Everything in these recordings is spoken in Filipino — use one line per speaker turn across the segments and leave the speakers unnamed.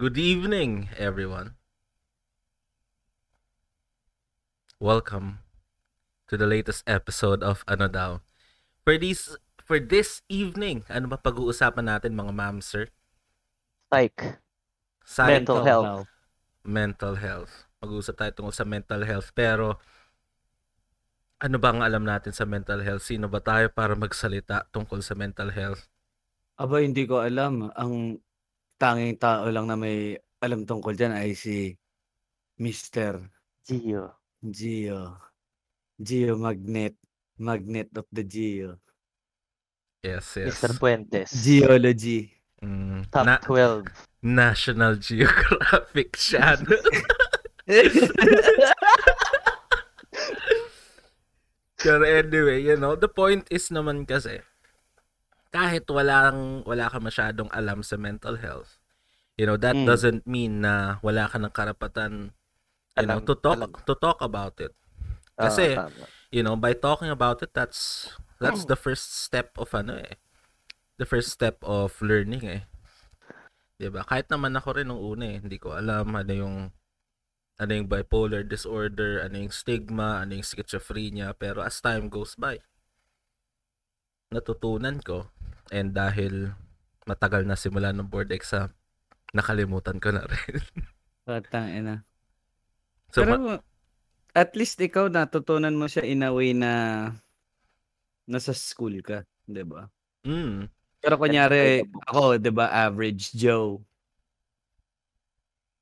Good evening, everyone. Welcome to the latest episode of Ano Daw. For this for this evening, ano ba pag-uusapan natin mga ma'am sir?
Psych.
Science
Mental health.
mental health. Mag-uusap tayo tungkol sa mental health pero ano ba ang alam natin sa mental health? Sino ba tayo para magsalita tungkol sa mental health?
Aba, hindi ko alam. Ang tanging tao lang na may alam tungkol dyan ay si Mr.
Gio.
Gio. Gio Magnet. Magnet of the Gio.
Yes, yes.
Mr. Puentes.
Geology.
Mm,
Top
na-
12.
National Geographic Channel. Pero anyway, you know, the point is naman kasi, kahit walang, wala ka masyadong alam sa mental health, you know, that
Mm.
doesn't mean na wala ka ng karapatan, you know,
Alam-
to talk,
alam.
to talk about it.
Oo,
Kasi,
tama.
You know, by talking about it, that's, that's the first step of ano eh. The first step of learning eh. 'Di ba? Kahit naman ako rin nung una eh, hindi ko alam ano yung ano yung bipolar disorder, ano yung stigma, ano yung schizophrenia, pero as time goes by, natutunan ko and dahil matagal na simula ng board exam, nakalimutan ko na rin.
Patang ina.
so,
Pero
ma-
at least ikaw natutunan mo siya in a way na nasa school ka, 'di ba?
mm,
Pero kunyari, ako, 'di ba, average Joe.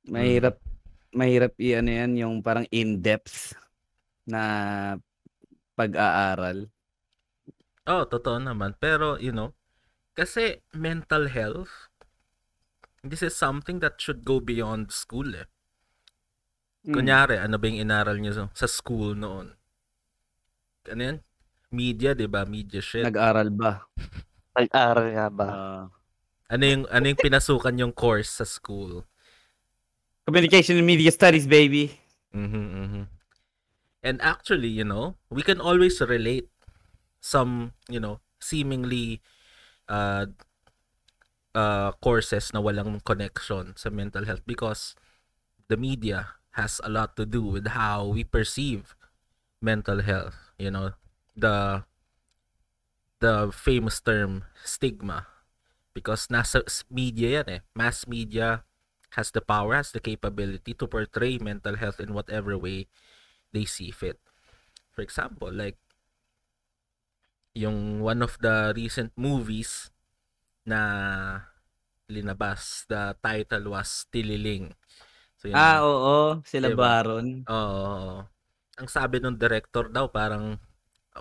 Mahirap mahirap i-ano yan yung parang in-depth na pag-aaral.
Oh, totoo naman. Pero, you know, kasi mental health, this is something that should go beyond school eh.
Mm.
Kunyari, ano ba yung inaral nyo sa, school noon? Ano yan? Media, di ba? Media shit.
Nag-aral ba?
Nag-aral nga ba?
Ah,
ano yung ano yung pinasukan yung course sa school?
communication and media studies, baby.
Mhm, mhm. And actually, you know, we can always relate some, you know, seemingly uh uh courses na walang connection sa mental health because the media has a lot to do with how we perceive mental health, you know, the the famous term stigma because nasa media yan eh. Mass media has the power, has the capability to portray mental health in whatever way they see fit. For example, like yung one of the recent movies na linabas, the title was Tililing. So, yun
Ah, oo. Sila
Diba?
Baron.
Oo. Ang sabi ng director daw parang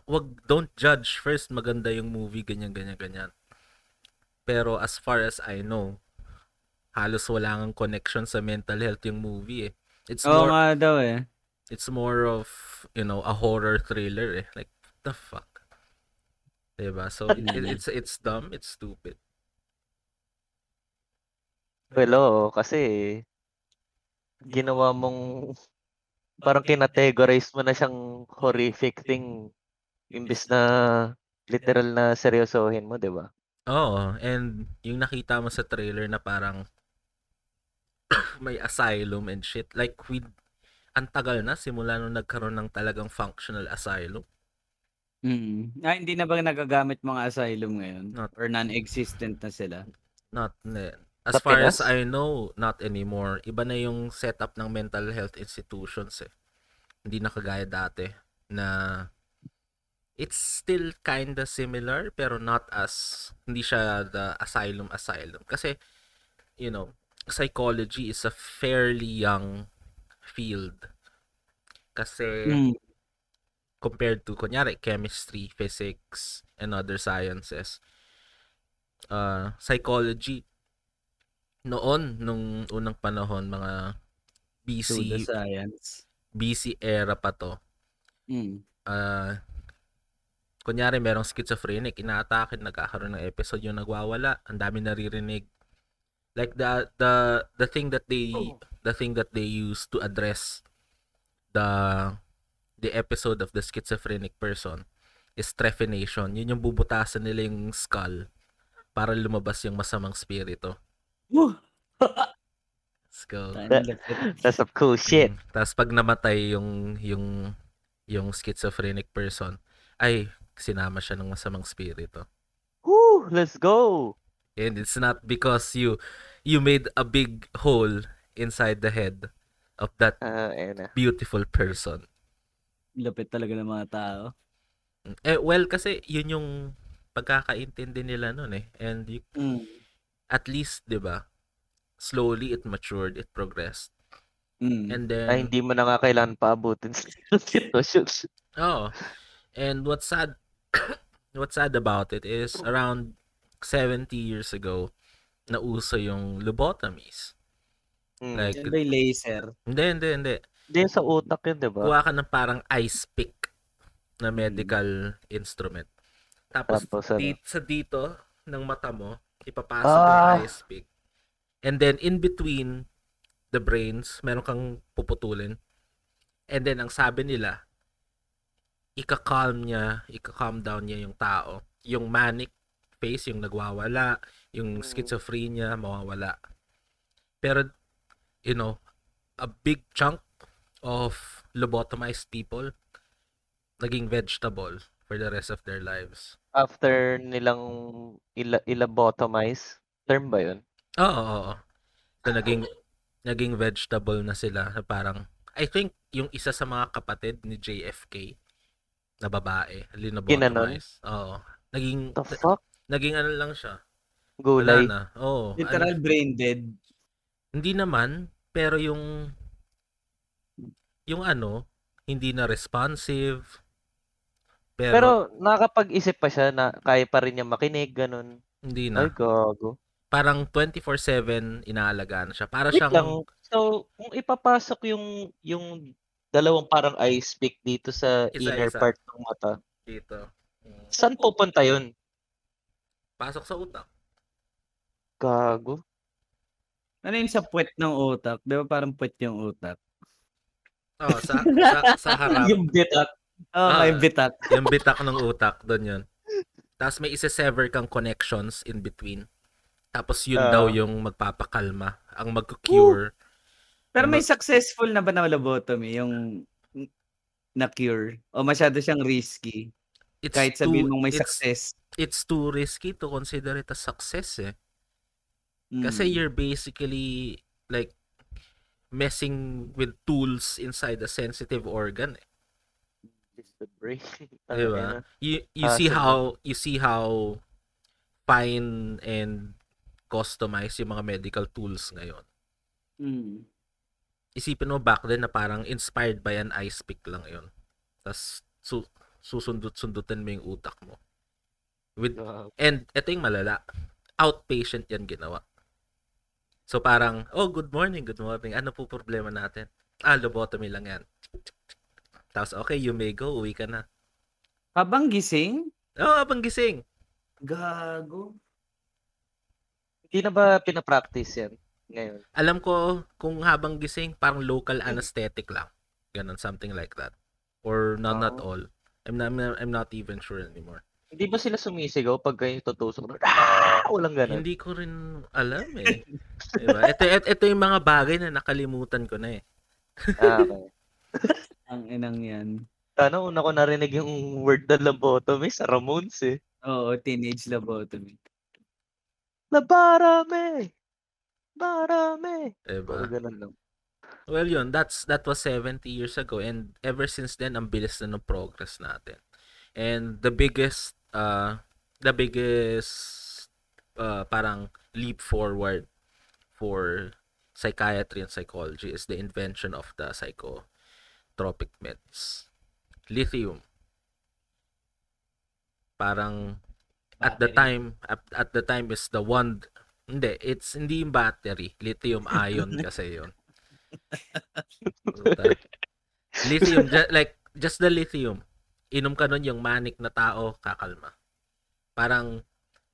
wag don't judge first maganda yung movie ganyan ganyan ganyan. Pero as far as I know, halos wala ngang connection sa mental health yung movie eh. It's
Oo
more
nga daw eh.
it's more of, you know, a horror thriller eh. Like what the fuck. 'Di ba? So it, it- it's it's dumb, it's stupid.
Well, oo, kasi ginawa mong parang kinategorize mo na siyang horrific thing imbis na literal na seryosohin mo, di ba?
Oo, and yung nakita mo sa trailer na parang may asylum and shit. Like, we, ang tagal na simula nung nagkaroon ng talagang functional asylum.
Mm. Ah, hindi na ba nagagamit mga asylum ngayon?
Not-
Or non-existent na sila?
Not, as
Sa
far as? I know, not anymore. Iba na yung setup ng mental health institutions eh. Hindi na kagaya dati na it's still kinda similar pero not as hindi siya the asylum asylum kasi you know psychology is a fairly young field kasi
Mm.
Compared to kunyari chemistry, physics and other sciences. Uh, psychology noon nung unang panahon mga BC
Pseudoscience.
BC era pa to.
Mm.
Uh, kunyari merong schizophrenic, inaatake, nagkakaroon ng episode yung nagwawala, ang dami naririnig. Like the the the thing that they the thing that they use to address the the episode of the schizophrenic person is trephination. Yun yung bubutasan nila yung skull para lumabas yung masamang spirito.
Woo!
go.
Lapit.
That's some cool shit.
Mm. Tapos pag namatay yung yung yung schizophrenic person, ay sinama siya ng masamang spirito.
Woo, let's go.
And it's not because you you made a big hole inside the head of that
na.
beautiful person.
Lapit talaga ng mga tao.
Eh well kasi yun yung pagkakaintindi nila noon eh. And you,
Mm.
at least 'di ba? Slowly it matured, it progressed.
Mm.
And then
Na hindi mo na nga kailangan paabutin sa sitwasyon.
Oh. And what's sad what's sad about it is around 70 years ago nauso yung lobotomies.
Mm.
Like
yung laser?
hindi hindi hindi.
Hindi sa utak yun, di ba?
Kuha ka ng parang ice pick na medical instrument. Tapos
Tapos ano?
di- sa dito ng mata mo ipapasok
Ah.
yung ice pick. And then in between the brains, meron kang puputulin. And then ang sabi nila, ika-calm niya, ika-calm down niya yung tao. Yung manic face, yung nagwawala, yung
Mm.
schizophrenia, mawawala. Pero, you know, a big chunk of lobotomized people naging vegetable for the rest of their lives.
After nilang ila ilabotomize, term ba yun?
Oo, oo, oo. So, naging, naging vegetable na sila. Na Parang, I think, yung isa sa mga kapatid ni JFK na babae, linabotomize. Oo. Naging,
The fuck?
naging ano lang siya. Wala
Gulay.
na. Oo.
Literal
Ano-
brain dead.
hindi naman, pero yung, yung ano, hindi na responsive. Pero,
Pero nakakapag-isip pa siya na kaya pa rin niya makinig, ganun.
hindi
Ay,
na.
gago.
Parang 24-7 inaalagaan siya. Para
Wait
siyang,
lang. So, kung ipapasok yung yung dalawang parang ice pick dito sa inner
Isa-isa.
part ng mata,
dito. Mm.
saan pupunta yun?
Pasok sa utak.
Gago.
Ano yun sa puwet ng utak? Di ba parang puwet yung utak?
Oh, sa, sa, sa harap.
yung bitak.
Oo,
Ah.
may bitak.
yung bitak ng utak, doon yun. Tapos may isa-sever kang connections in between. Tapos yun
Ah.
daw yung magpapakalma, ang mag-cure.
Pero may
Ano?
successful na ba na lobotomy yung na-cure? O masyado siyang risky?
It's
Kahit sabihin
too-
mong may
it's,
success.
It's too risky to consider it a success eh. Kasi
Mm.
you're basically like messing with tools inside a sensitive organ. Eh.
It's the brain.
Di ba? You, you
Ah,
see
sige.
how you see how fine and customized yung mga medical tools ngayon.
Mm.
isipin mo back then na parang inspired by an ice pick lang yon. Tapos su- susundot-sundutin mo yung utak mo. With,
Gago.
and ito yung malala. Outpatient yan ginawa. So parang, oh, good morning, good morning. Ano po problema natin? Ah, lobotomy lang yan. Tapos, okay, you may go. Uwi ka na.
Habang gising?
Oh, abang gising.
Gago.
Hindi na ba pinapractice yan ngayon?
Alam ko, kung habang gising, parang local anesthetic lang. Ganon, something like that. Or not, not
Oh.
all. I'm not, I'm not even sure anymore.
Hindi ba sila sumisigaw pag kayo tutusok? Ah! Walang ganun.
Hindi ko rin alam eh. diba? Ito, ito, ito yung mga bagay na nakalimutan ko na eh.
Ah, okay.
Ang inang yan.
Sana una ko narinig yung word na lobotomy sa Ramones eh.
Oo, teenage lobotomy.
Labarame! Barame!
Diba?
Puro ganun lang.
Well, yun, that's, that was 70 years ago and ever since then, ang bilis na ng progress natin. And the biggest, uh, the biggest, uh, parang leap forward for psychiatry and psychology is the invention of the psychotropic meds. Lithium. Parang at the
Battery.
time at, at the time is the one hindi it's hindi yung battery lithium ion kasi yon lithium ju- like just the lithium inom ka nun yung manic na tao kakalma parang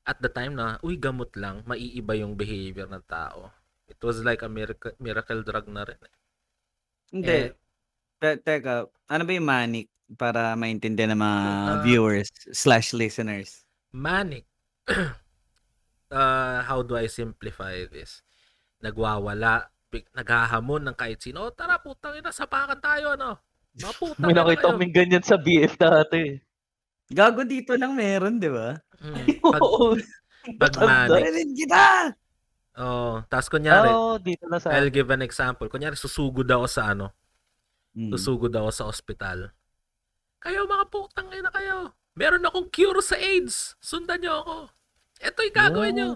at the time na uy gamot lang maiiba yung behavior ng tao it was like a miracle miracle drug na rin eh.
Hindi.
Eh.
Te- teka, ano ba yung manic para maintindihan ng mga
Ah.
viewers slash listeners?
manic uh, how do I simplify this nagwawala big- naghahamon ng kahit sino, "Oh, tara putang ina, sapakan tayo ano. Mga putang
May nakita
kayo."
kaming ganyan sa BF dati.
Gago dito lang meron, di ba?
Mm, pag
Oo.
pag manic.
Kita!
Oh, tas kunyari,
Oo, dito na sa
I'll give an example. Kunyari susugod ako sa ano,
Mm.
susugod ako sa ospital. Kayo mga putang ina kayo. Meron akong cure sa AIDS. Sundan niyo ako. Ito yung gagawin niyo.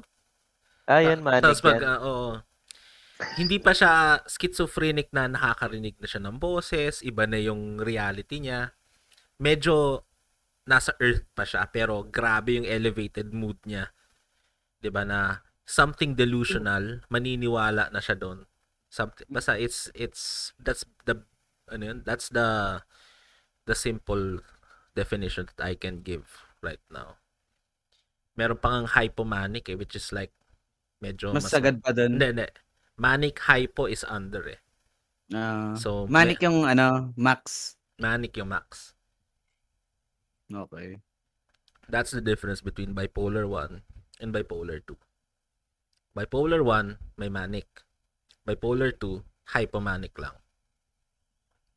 Ah, yan, manik
Tapos pag,
yan.
ah, oo. Hindi pa siya schizophrenic na nakakarinig na siya ng boses, iba na yung reality niya. Medyo nasa earth pa siya, pero grabe yung elevated mood niya. 'Di ba na something delusional, maniniwala na siya doon. Something, basta it's it's that's the ano yun, that's the the simple definition that I can give right now. Meron pang ang hypomanic eh, which is like medyo
Mas sagad pa dun.
hindi, hindi. Manic hypo is under eh.
Ah,
So,
Manic yung ano, max.
Manic yung max.
Okay.
That's the difference between bipolar 1 and bipolar 2. Bipolar 1, may manic. Bipolar 2, hypomanic lang.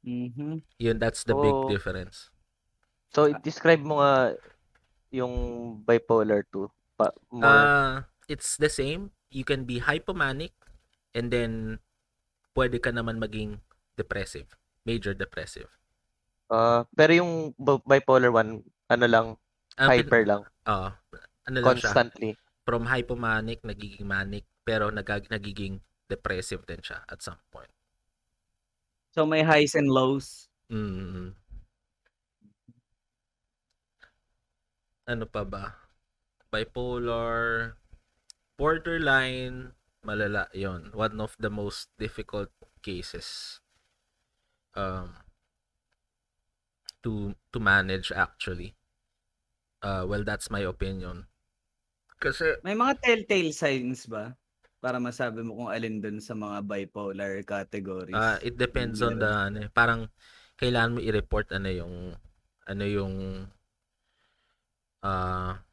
Mhm.
Yun, that's the big difference.
So, describe mo nga yung bipolar 2. Pa, more.
Uh, it's the same. You can be hypomanic and then pwede ka naman maging depressive. Major depressive.
Ah, pero yung bi- bipolar 1, ano lang,
Ang pin-
hyper lang.
ah, ano lang siya?
Constantly.
From hypomanic, nagiging manic, pero nagag nagiging depressive din siya at some point.
So may highs and lows.
Mm. Ano pa ba? Bipolar, borderline, malala yon. One of the most difficult cases um, to to manage actually. Uh, well, that's my opinion. Kasi
May mga telltale signs ba? Para masabi mo kung alin dun sa mga bipolar categories.
Ah, it depends on the ano, eh, parang kailangan mo i-report ano yung ano yung ah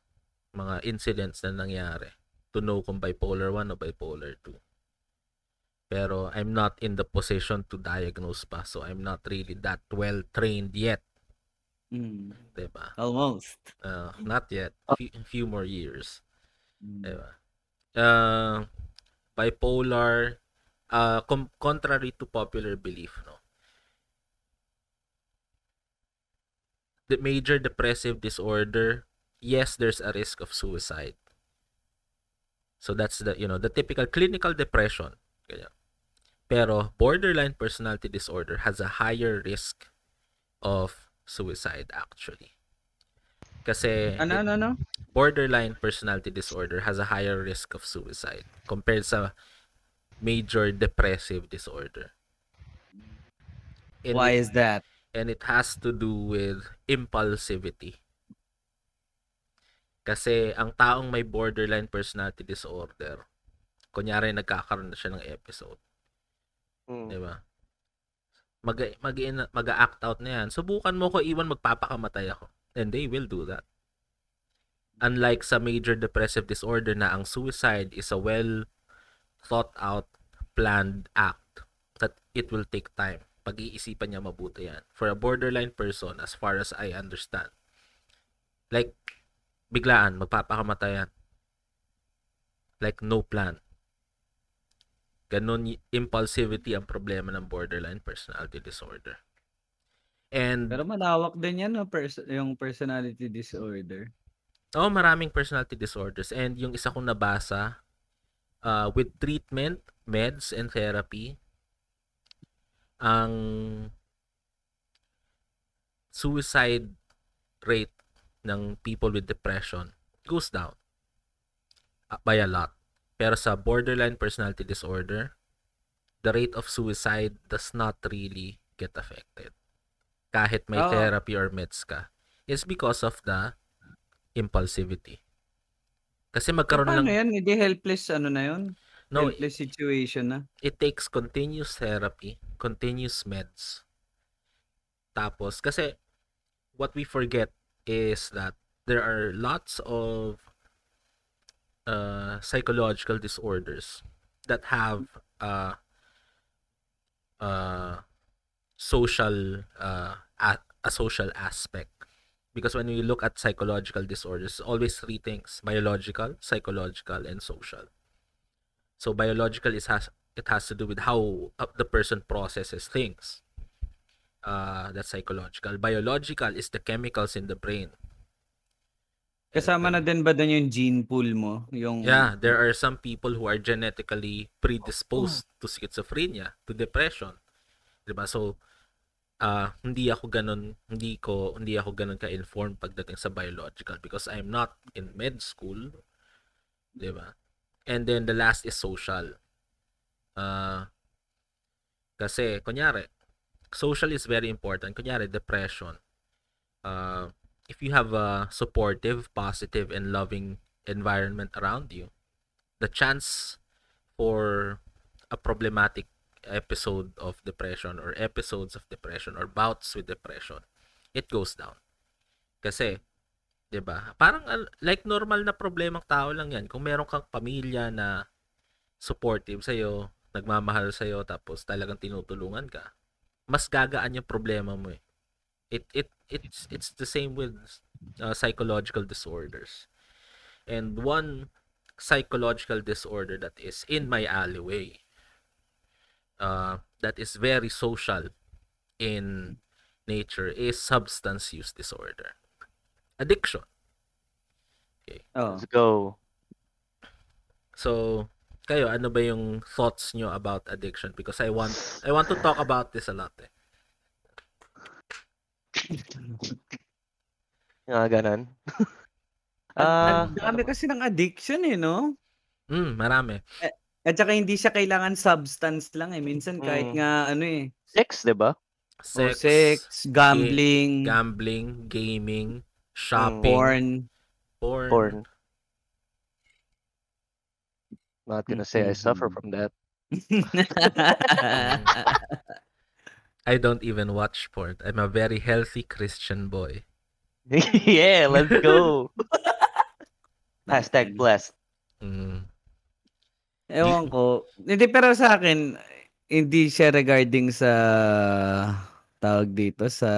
mga incidents na nangyari to know kung bipolar 1 o bipolar 2. Pero I'm not in the position to diagnose pa so I'm not really that well trained yet,
Mm,
'di ba?
almost.
Uh, not yet. Few, few more years.
Mm.
Diba? Uh, bipolar, uh, com- contrary to popular belief, no? The major depressive disorder, yes, there's a risk of suicide. So that's the, you know, the typical clinical depression. Kaya. Pero borderline personality disorder has a higher risk of suicide actually. Kasi
Ano, ano, ano?
borderline personality disorder has a higher risk of suicide compared sa major depressive disorder. And
Why
it,
is that?
and it has to do with impulsivity. Kasi ang taong may borderline personality disorder, kunyari nagkakaroon na siya ng episode,
Mm.
di ba? Mag mag mag-act out na yan. Subukan mo ko iwan magpapakamatay ako. And they will do that. Unlike sa major depressive disorder na ang suicide is a well thought out planned act that it will take time. Pag-iisipan niya mabuti yan. For a borderline person, as far as I understand, like, biglaan, magpapakamatay yan. Like, no plan. Ganon, impulsivity ang problema ng borderline personality disorder. And,
Pero malawak din yan, no? Pers- yung personality disorder.
oh, maraming personality disorders. And yung isa kong nabasa, uh, with treatment, meds, and therapy, ang suicide rate ng people with depression goes down uh, by a lot. Pero sa borderline personality disorder, the rate of suicide does not really get affected. Kahit may
Oo.
therapy or meds ka. It's because of the impulsivity. Kasi magkaroon
Paano
lang
yan? Hindi helpless, ano na yun?
no
helpless situation na.
it takes continuous therapy, continuous meds. Tapos, kasi what we forget is that there are lots of uh, psychological disorders that have uh, uh, social uh, a, a social aspect. Because when we look at psychological disorders always three things biological psychological and social. So biological is has it has to do with how uh, the person processes things uh, that's psychological. Biological is the chemicals in the brain
Kasama na din ba doon yung gene pool mo? Yung
Yeah, there are some people who are genetically predisposed to schizophrenia, to depression. 'Di ba? So uh, hindi ako ganun, hindi ko hindi ako ganun ka-informed pagdating sa biological because I'm not in med school. 'Di ba? And then the last is social. Uh, kasi kunyari, social is very important. Kunyari depression. Uh, if you have a supportive, positive, and loving environment around you, the chance for a problematic episode of depression or episodes of depression or bouts with depression, it goes down. Kasi, 'di ba? Parang uh, like normal na problemang tao lang 'yan. Kung meron kang pamilya na supportive sa iyo, nagmamahal sa iyo tapos talagang tinutulungan ka, mas gagaan yung problema mo eh. It it it's it's the same with uh, psychological disorders. And one psychological disorder that is in my alleyway uh, that is very social in nature is substance use disorder. Addiction. Okay.
Oh.
Let's go.
So, kayo ano ba yung thoughts nyo about addiction because I want I want to talk about this a lot eh.
Nga ganon.
Ah, ang dami kasi ng addiction eh, no?
Mm, marami.
At saka hindi siya kailangan substance lang eh. Minsan kahit
Mm.
nga ano eh.
sex, 'di ba?
Sex,
sex, gambling,
gambling, gaming, shopping,
porn.
porn.
Porn. Not gonna say I suffer
Mhm.
from that.
I don't even watch porn. I'm a very healthy Christian boy.
yeah, let's go. Hashtag blessed.
Mm.
Ewan ko. Hindi, pero sa akin, hindi siya regarding sa tawag dito sa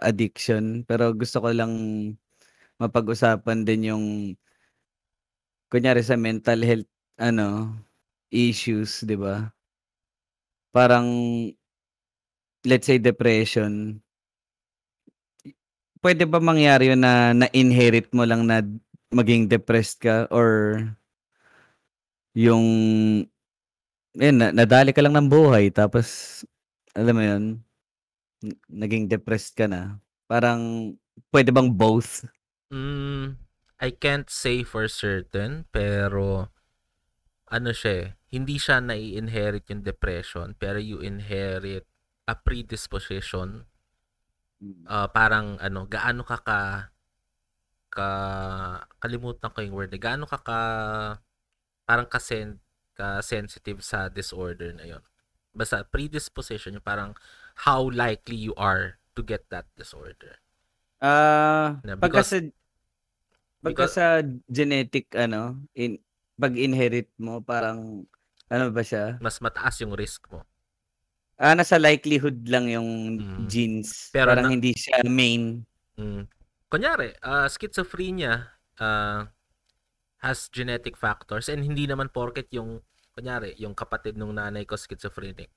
addiction pero gusto ko lang mapag-usapan din yung kunyari sa mental health ano issues, 'di ba? Parang let's say depression. Pwede ba mangyari yun na na-inherit mo lang na maging depressed ka or yung yun, na, nadali ka lang ng buhay tapos alam mo yun naging depressed ka na parang pwede bang both
Mm, I can't say for certain, pero ano siya eh, hindi siya nai-inherit yung depression, pero you inherit a predisposition. Ah, parang ano, gaano ka ka ka kalimutan ko yung word, eh, gaano ka ka parang kasen ka sensitive sa disorder na yon. Basta predisposition yung parang how likely you are to get that disorder.
ah
Na
pagka
because-
sa pagka sa genetic ano in pag inherit mo parang ano ba siya
Mas mataas yung risk mo.
Ah nasa likelihood lang yung
Mm.
genes
Pero
parang
na-
hindi siya main
Mm. Kunyari, ah, schizophrenia ah, has genetic factors and hindi naman porket yung kunyari, yung kapatid nung nanay ko schizophrenic.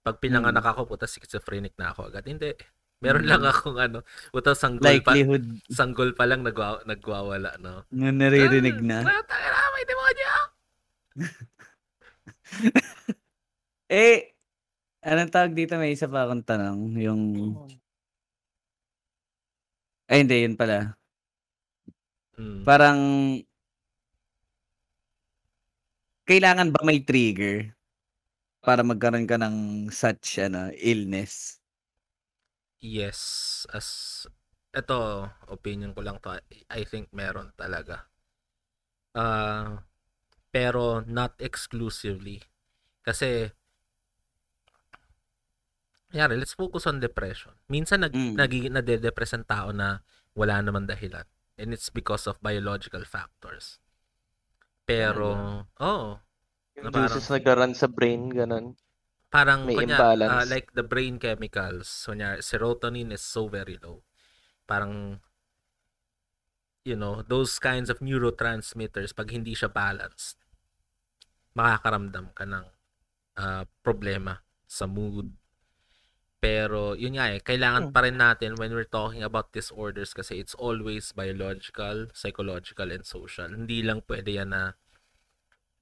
Pag pinanganak ako, puta schizophrenic na ako agad. Hindi. Meron lang
Mm.
akong ano, puta sanggol pa,
likelihood
sanggol pa lang nagwa, nagwawala, no?
na naririnig na
Ah, tangina, may demonyo!
Eh, anong tawag dito? May isa pa akong tanong. Yung... Ay, hindi. Yun pala.
Mm.
Parang... Kailangan ba may trigger para magkaroon ka ng such ano, illness?
Yes, as ito opinion ko lang to. I think meron talaga. Uh, pero not exclusively. Kasi Yari, let's focus on depression. Minsan nag
Mm.
nagiging nade-depress ang tao na wala naman dahilan. And it's because of biological factors. Pero, oh,
Yung
Na parang-
juices nag-run sa brain, ganon.
parang
May
kunya,
imbalance.
ah, like the brain chemicals, kunya, serotonin is so very low. Parang you know, those kinds of neurotransmitters pag hindi siya balanced, makakaramdam ka ng ah, problema sa mood. Pero yun nga eh, kailangan
Hmm.
pa rin natin when we're talking about disorders kasi it's always biological, psychological, and social. Hindi lang pwede yan na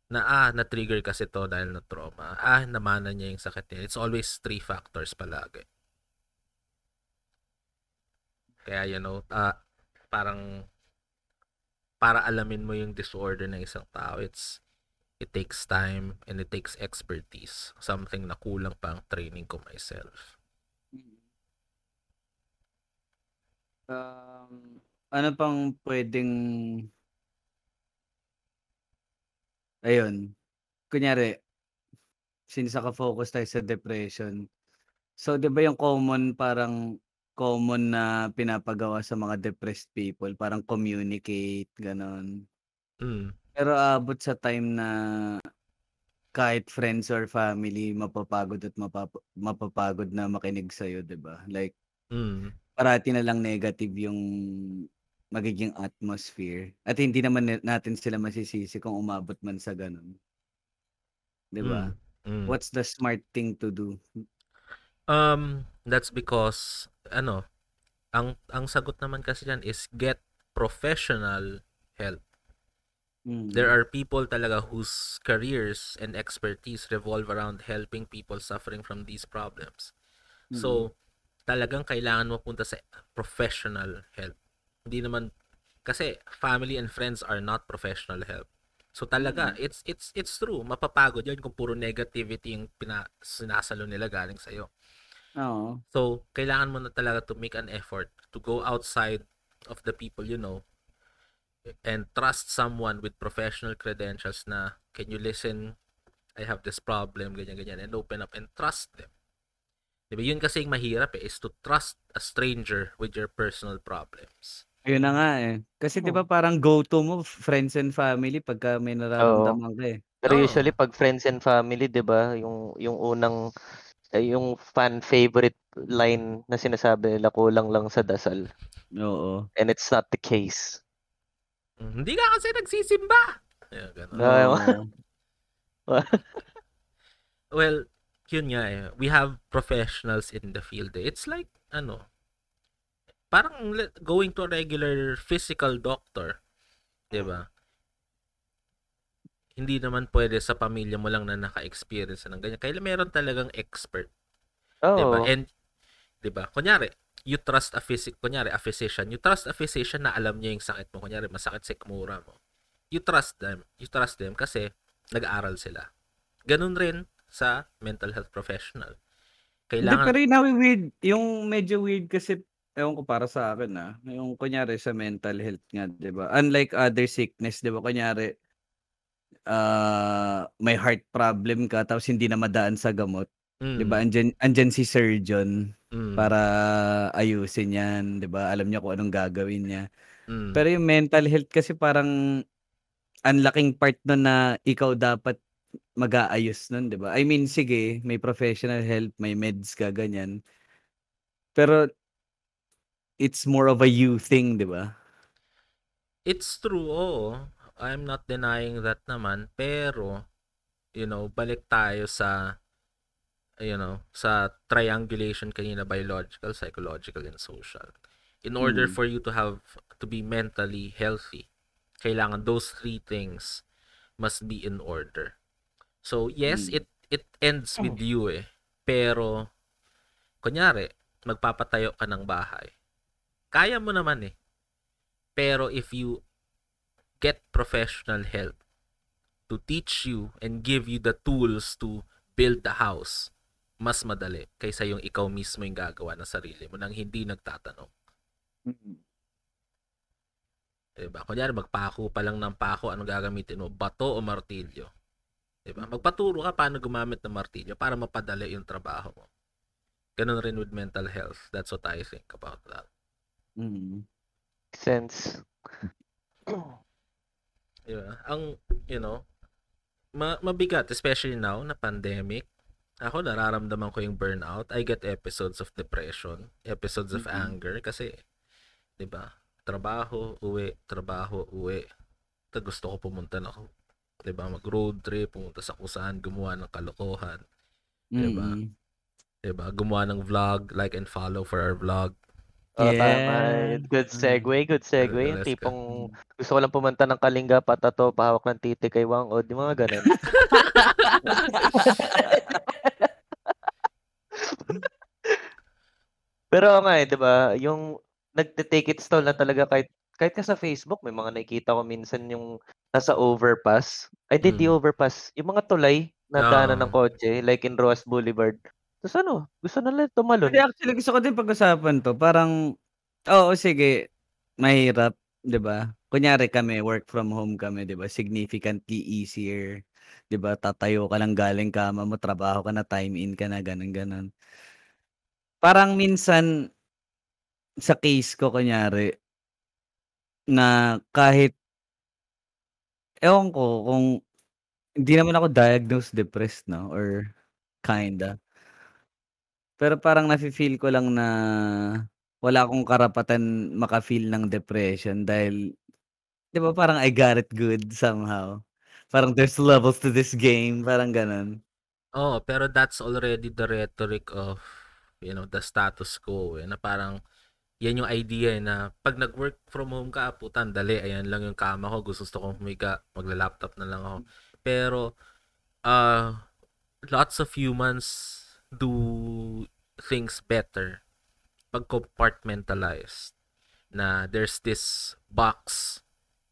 na ah, na-trigger kasi to dahil na trauma. Ah, namana niya yung sakit niya. It's always three factors palagi. Kaya you know, ah, parang para alamin mo yung disorder ng isang tao, it's it takes time and it takes expertise. Something na kulang pa ang training ko myself.
Um, ano pang pwedeng ayun, kunyari, since naka-focus tayo sa depression, so 'di ba yung common parang common na pinapagawa sa mga depressed people, parang communicate, gano'n.
Mm.
Pero aabot sa time na kahit friends or family mapapagod at mapapa mapapagod na makinig sa'yo, 'di ba? Like
Mm.
Parati na lang negative yung magiging atmosphere at hindi naman na- natin sila masisisi kung umabot man sa ganun. 'Di ba?
Mm.
What's the smart thing to do?
Um, that's because ano, ang ang sagot naman kasi diyan is get professional help.
Mm.
There are people talaga whose careers and expertise revolve around helping people suffering from these problems. So, talagang kailangan mo punta sa professional help. Hindi naman kasi family and friends are not professional help. So talaga, it's it's it's true. Mapapagod 'yan kung puro negativity yung pina, sinasalo nila galing sa iyo.
Oo.
So, kailangan mo na talaga to make an effort to go outside of the people you know and trust someone with professional credentials na can you listen I have this problem ganyan ganyan and open up and trust them. 'Di ba? Yun kasi yung mahirap eh, is to trust a stranger with your personal problems.
Ayun na nga eh. Kasi 'di ba parang go-to mo friends and family pagka may nararamdaman ka eh.
Pero
Oo.
usually pag friends and family, 'di ba, yung yung unang eh, yung fan favorite line na sinasabi nila kulang lang sa dasal.
Oo.
And it's not the case.
Mm, Hindi ka kasi nagsisimba. Yeah, ganun.
Oo.
Well, yun nga eh. We have professionals in the field eh. It's like, ano, parang going to a regular physical doctor. 'di ba? Hindi naman pwede sa pamilya mo lang na naka-experience ng ganyan. Kailan meron talagang expert, 'di ba?
Oo.
And 'di ba? Kunyari, you trust a physic, kunyari a physician. You trust a physician na alam niya yung sakit mo. Kunyari, masakit sa ikmura mo. You trust them. You trust them kasi nag-aaral sila. Ganun rin sa mental health professional.
Hindi,
Kailangan
pero yung weird, yung medyo weird kasi ewan ko para sa akin ah, yung kunyari sa mental health nga, 'di ba? Unlike other sickness, 'di ba? Kunyari ah may heart problem ka tapos hindi na madaan sa gamot, 'di ba?
mm,
Andyan, andyan si surgeon
mm,
para ayusin 'yan, 'di ba? Alam niya kung anong gagawin niya.
mm,
Pero yung mental health kasi parang ang laking part nun na ikaw dapat mag-aayos nun, 'di ba? I mean, sige, may professional help, may meds ka, ganyan. Pero it's more of a you thing, 'di ba?
It's true, oo. I'm not denying that naman, pero you know, balik tayo sa you know, sa triangulation kanina biological, psychological and social. In order
Mm.
for you to have to be mentally healthy, kailangan those three things must be in order. So, yes,
Mm.
it it ends with you eh. Pero kunyari, magpapatayo ka ng bahay. Kaya mo naman eh. Pero if you get professional help to teach you and give you the tools to build the house, mas madali kaysa yung ikaw mismo yung gagawa ng sarili mo nang hindi nagtatanong. Diba? Kunyari, magpako pa lang ng pako, anong gagamitin mo? Bato o martilyo? Diba? Magpaturo ka paano gumamit ng martilyo para mapadali yung trabaho mo. Ganun rin with mental health. That's what I think about that.
Mm.
Sense.
Diba? Ang, you know, ma- mabigat, especially now na pandemic. Ako nararamdaman ko yung burnout. I get episodes of depression, episodes of
Mhm.
anger kasi 'di ba? Trabaho, uwi, trabaho, uwi. Ta gusto ko pumunta na ako, 'di ba? Mag road trip, pumunta sa kung saan, gumawa ng kalokohan, 'di ba?
Mm.
'Di ba? Gumawa ng vlog, like and follow for our vlog.
Oh, tama.
Yeah.
Good segue, good segue. Yung tipong gusto ko lang pumunta ng Kalinga, patato, pahawak ng titi kay Wang Od, yung mga ganun. Pero nga eh, 'di ba, yung nagte-take it slow na talaga kahit kahit ka sa Facebook may mga nakikita ko minsan yung nasa overpass. I did the
Mm.
overpass, yung mga tulay na daanan ng
Oo.
kotse like in Roas Boulevard. Tapos ano, gusto nila tumalon.
Hindi, actually gusto ko din pag-usapan 'to. Parang oo, sige, mahirap, 'di ba? Kunyari kami, work from home kami, 'di ba? Significantly easier, 'di ba? Tatayo ka lang galing kama mo, trabaho ka na, time in ka na, gano'n, gano'n. Parang minsan sa case ko kunyari na kahit ewan ko kung hindi naman ako diagnosed depressed 'no or kinda. Pero parang nafi-feel ko lang na wala akong karapatan maka-feel ng depression dahil 'di ba parang I got it good somehow. Parang there's levels to this game, parang gano'n.
Oo, pero that's already the rhetoric of, you know, the status quo eh, na parang yan yung idea eh, na pag nag-work from home ka, puta ang dali, ayan lang yung kama ko, gusto gusto kong humiga, magla-laptop na lang ako. Pero uh, lots of humans do things better pag compartmentalized na there's this box.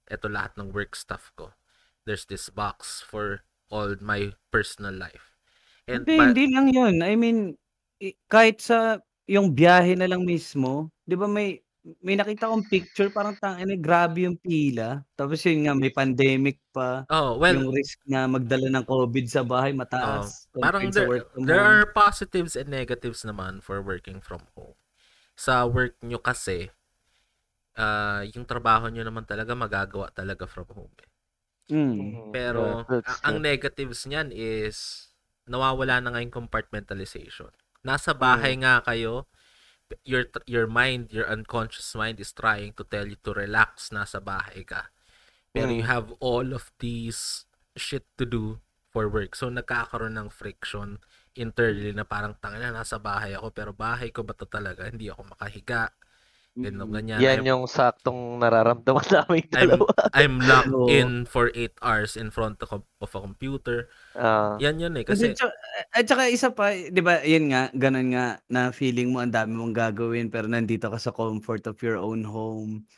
Eto lahat ng work stuff ko. There's this box for all my personal life. And
Hindi,
pa-
hindi lang 'yun. I mean, kahit sa yung biyahe na lang mismo, 'di ba may may nakita akong picture parang tangina grabe yung pila. Tapos yun nga may pandemic pa,
oh well
yung risk na magdala ng COVID sa bahay
oh,
mataas
parang
compared sa
there,
work from
there
home.
are positives and negatives naman for working from home sa work nyo kasi ah yung trabaho nyo naman talaga magagawa talaga from home eh.
Mm.
Mm,
Pero
that's
a- ang
true.
negatives niyan is nawawala na nga yung compartmentalization. Nasa bahay nga kayo, your your mind, your unconscious mind is trying to tell you to relax nasa bahay ka. Pero you
Mm.
have all of these shit to do for work. So nagkakaroon ng friction internally na parang tangina nasa bahay ako pero bahay ko ba to talaga? Hindi ako makahiga. Ganun,
Mm.
ganyan.
Yan
I'm-
yung saktong nararamdaman namin
I'm,
dalawa.
I'm locked
Oo.
in for 8 hours in front of, of a computer.
Ah,
Yan yun eh.
Kasi,
Kasi,
at saka isa pa, 'di ba, 'yun nga, ganun nga na feeling mo ang dami mong gagawin pero nandito ka sa comfort of your own home.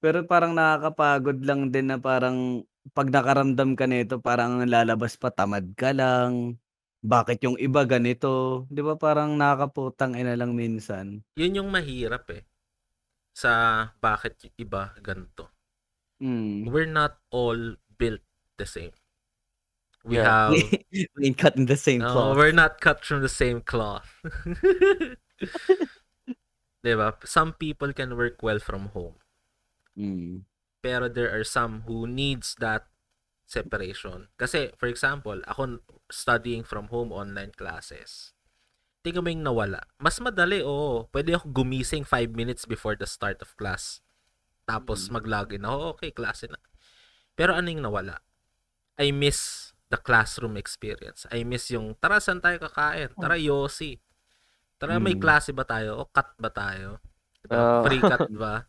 Pero parang nakakapagod lang din na parang pag nakaramdam ka nito parang lalabas pa tamad ka lang. Bakit yung iba ganito? 'Di ba parang nakakaputang ina lang minsan.
yun yung mahirap eh. Sa bakit yung iba ganito.
Mm.
We're not all built the same. We
Yeah.
have...
We ain't cut in the same
No,
cloth.
we're not cut from the same cloth. diba? Some people can work well from home.
Mm.
Pero there are some who needs that separation. Kasi, for example, ako studying from home online classes. Tingnan mo yung nawala. Mas madali, oo. Pwede ako gumising 5 minutes before the start of class. Tapos
Mm.
mag-login ako, okay, klase na. Pero ano yung nawala? I miss the classroom experience. I miss yung, tara, saan tayo kakain? Tara, Yossi. Tara, may
Mm.
klase ba tayo? O cut ba tayo? Diba?
Ah.
Free cut ba?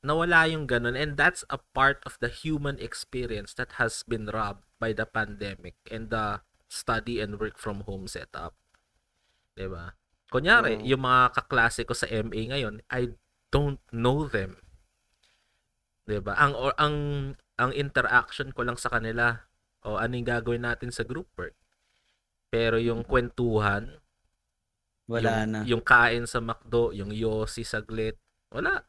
Nawala yung ganun. And that's a part of the human experience that has been robbed by the pandemic and the study and work from home setup. 'Di ba? Kunyari,
Mm.
yung mga kaklase ko sa MA ngayon, I don't know them. 'Di ba? Ang or, ang ang interaction ko lang sa kanila o ano yung gagawin natin sa group work. Pero yung kwentuhan,
Wala
yung,
na.
yung kain sa McDo, yung yosi saglit, wala.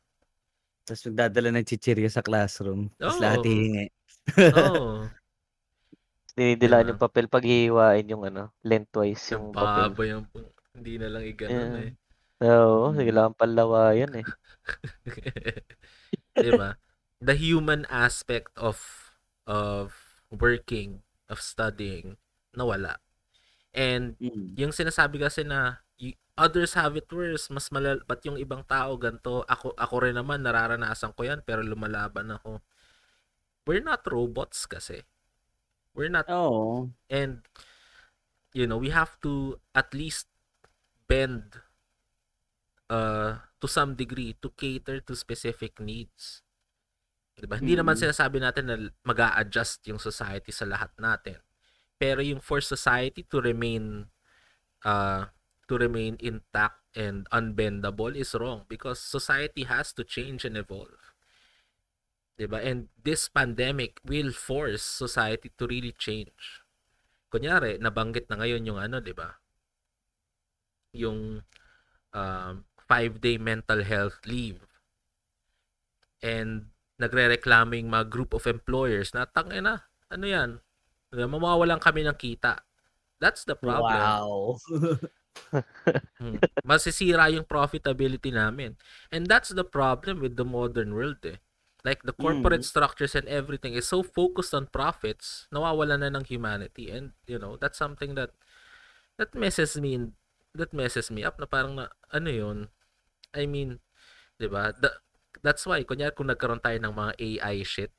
Tapos magdadala ng chichirya sa classroom. Tapos
Oo.
lahat hihingi.
Oo.
dinidilaan
Diba?
yung papel pag hihiwain yung ano, lengthwise yung
Yung
papel.
baba yung hindi na lang iganon
Yeah.
eh.
Oo,
Mm.
kailangan palawayan eh.
'Di ba? The human aspect of of working, of studying, nawala. And
Mm.
yung sinasabi kasi na others have it worse, mas malal ba't yung ibang tao ganto? Ako ako rin naman nararanasan ko 'yan pero lumalaban ako. We're not robots kasi. We're not
Oo.
and you know, we have to at least bend uh to some degree to cater to specific needs. 'Di ba? Hindi naman
Mm.
sinasabi natin na mag-a-adjust yung society sa lahat natin. Pero yung for society to remain uh to remain intact and unbendable is wrong because society has to change and evolve. 'Di ba? And this pandemic will force society to really change. Kunyari, nabanggit na ngayon yung ano, 'di ba? Yung um, five-day mental health leave. And nagrereklamo yung mga group of employers na tangin na, ano yan? Mamawalan kami ng kita. That's the problem.
Wow.
Hmm. Masisira yung profitability namin. And that's the problem with the modern world eh. Like the corporate
Mm.
structures and everything is so focused on profits, nawawala na ng humanity. And you know, that's something that that messes me in, that messes me up na parang na, ano yun? I mean, 'di ba? The- that's why kunyari kung nagkaroon tayo ng mga AI shit,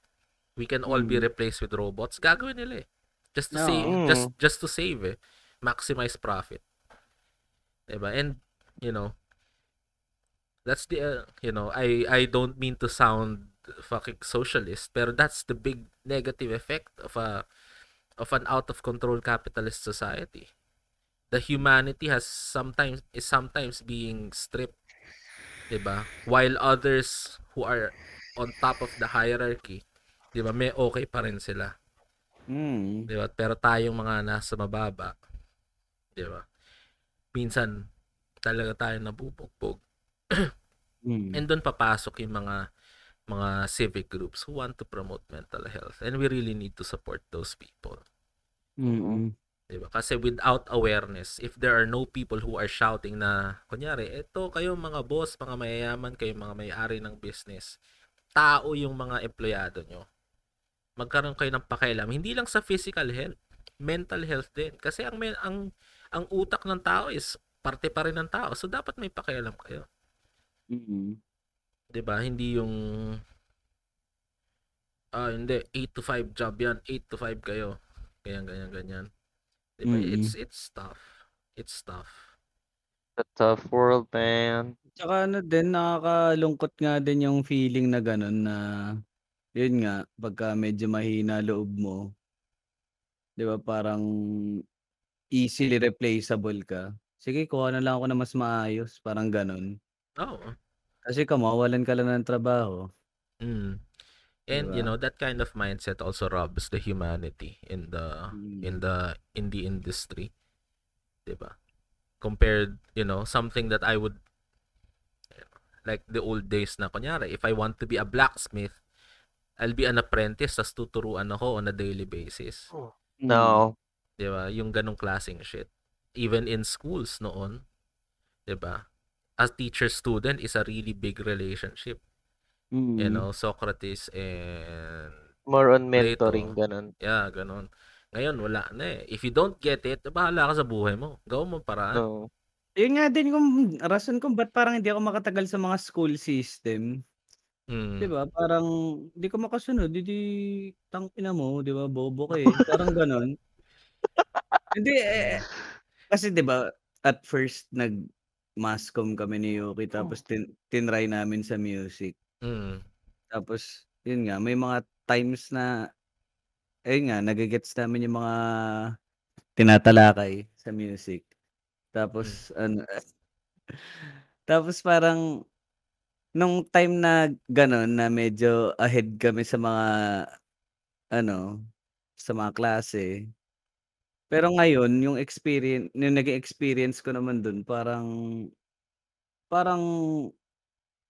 we can all be
Mm.
replaced with robots. Gagawin nila eh. Just to
Oo.
save,
Mm.
just just to save eh. Maximize profit. 'Di ba? And you know, that's the uh, you know, I I don't mean to sound fucking socialist, pero that's the big negative effect of a of an out of control capitalist society. The humanity has sometimes is sometimes being stripped, 'di ba? While others who are on top of the hierarchy, 'di ba, may okay pa rin sila.
Mm.
Di ba? Pero tayong mga nasa mababa, di ba? Minsan, talaga tayo nabubugbog.
Mm.
And doon papasok yung mga mga civic groups who want to promote mental health. And we really need to support those people.
Mm.
Di ba? Kasi without awareness, if there are no people who are shouting na, kunyari, eto kayo mga boss, mga mayayaman, kayo mga may-ari ng business, tao yung mga empleyado nyo. Magkaroon kayo ng pakialam, hindi lang sa physical health, mental health din. Kasi ang, ang, ang utak ng tao is parte pa rin ng tao. So, dapat may pakialam kayo.
Mm.
'di ba? Hindi yung ah hindi 8 to 5 job 'yan, 8 to 5 kayo. Ganyan ganyan ganyan. 'Di ba?
Mm.
It's it's tough. It's tough.
The tough world, man.
Tsaka ano din, nakakalungkot nga din yung feeling na gano'n na, yun nga, pagka medyo mahina loob mo, 'di ba parang easily replaceable ka. Sige, kuha na lang ako na mas maayos, parang gano'n.
Oo.
Kasi ka mawawalan ka lang ng trabaho.
Mm. And you
ba?
know, that kind of mindset also robs the humanity in the in
Mm.
the in the industry. 'Di ba? Compared, you know, something that I would like the old days na kunyari, if I want to be a blacksmith, I'll be an apprentice tas tuturuan ako on a daily basis.
Mm.
No.
'Di ba? Yung ganong klaseng shit. Even in schools noon, 'di ba? A teacher student is a really big relationship. You
Mm.
know, Socrates and
More on
Plato.
mentoring, ganun.
Yeah, ganon. Ngayon wala na eh. If you don't get it, bahala ka sa buhay mo. Gawin mo paraan.
No.
Yun nga din kung rason kung ba't parang hindi ako makatagal sa mga school system. 'Di
Mm.
ba? Parang di ka makasunod, eh, di tangina mo, 'di ba, bobo ka, eh, parang gano'n. Hindi, eh, kasi 'di ba, at first nag-mass comm kami ni Yuki tapos tin tinry namin sa music.
Mm.
Tapos yun nga, may mga times na ayun nga, nage-gets namin yung mga tinatalakay sa music. Tapos ano tapos parang nung time na gano'n na medyo ahead kami sa mga ano, sa mga klase. Pero ngayon yung experience yung naging experience ko naman dun parang parang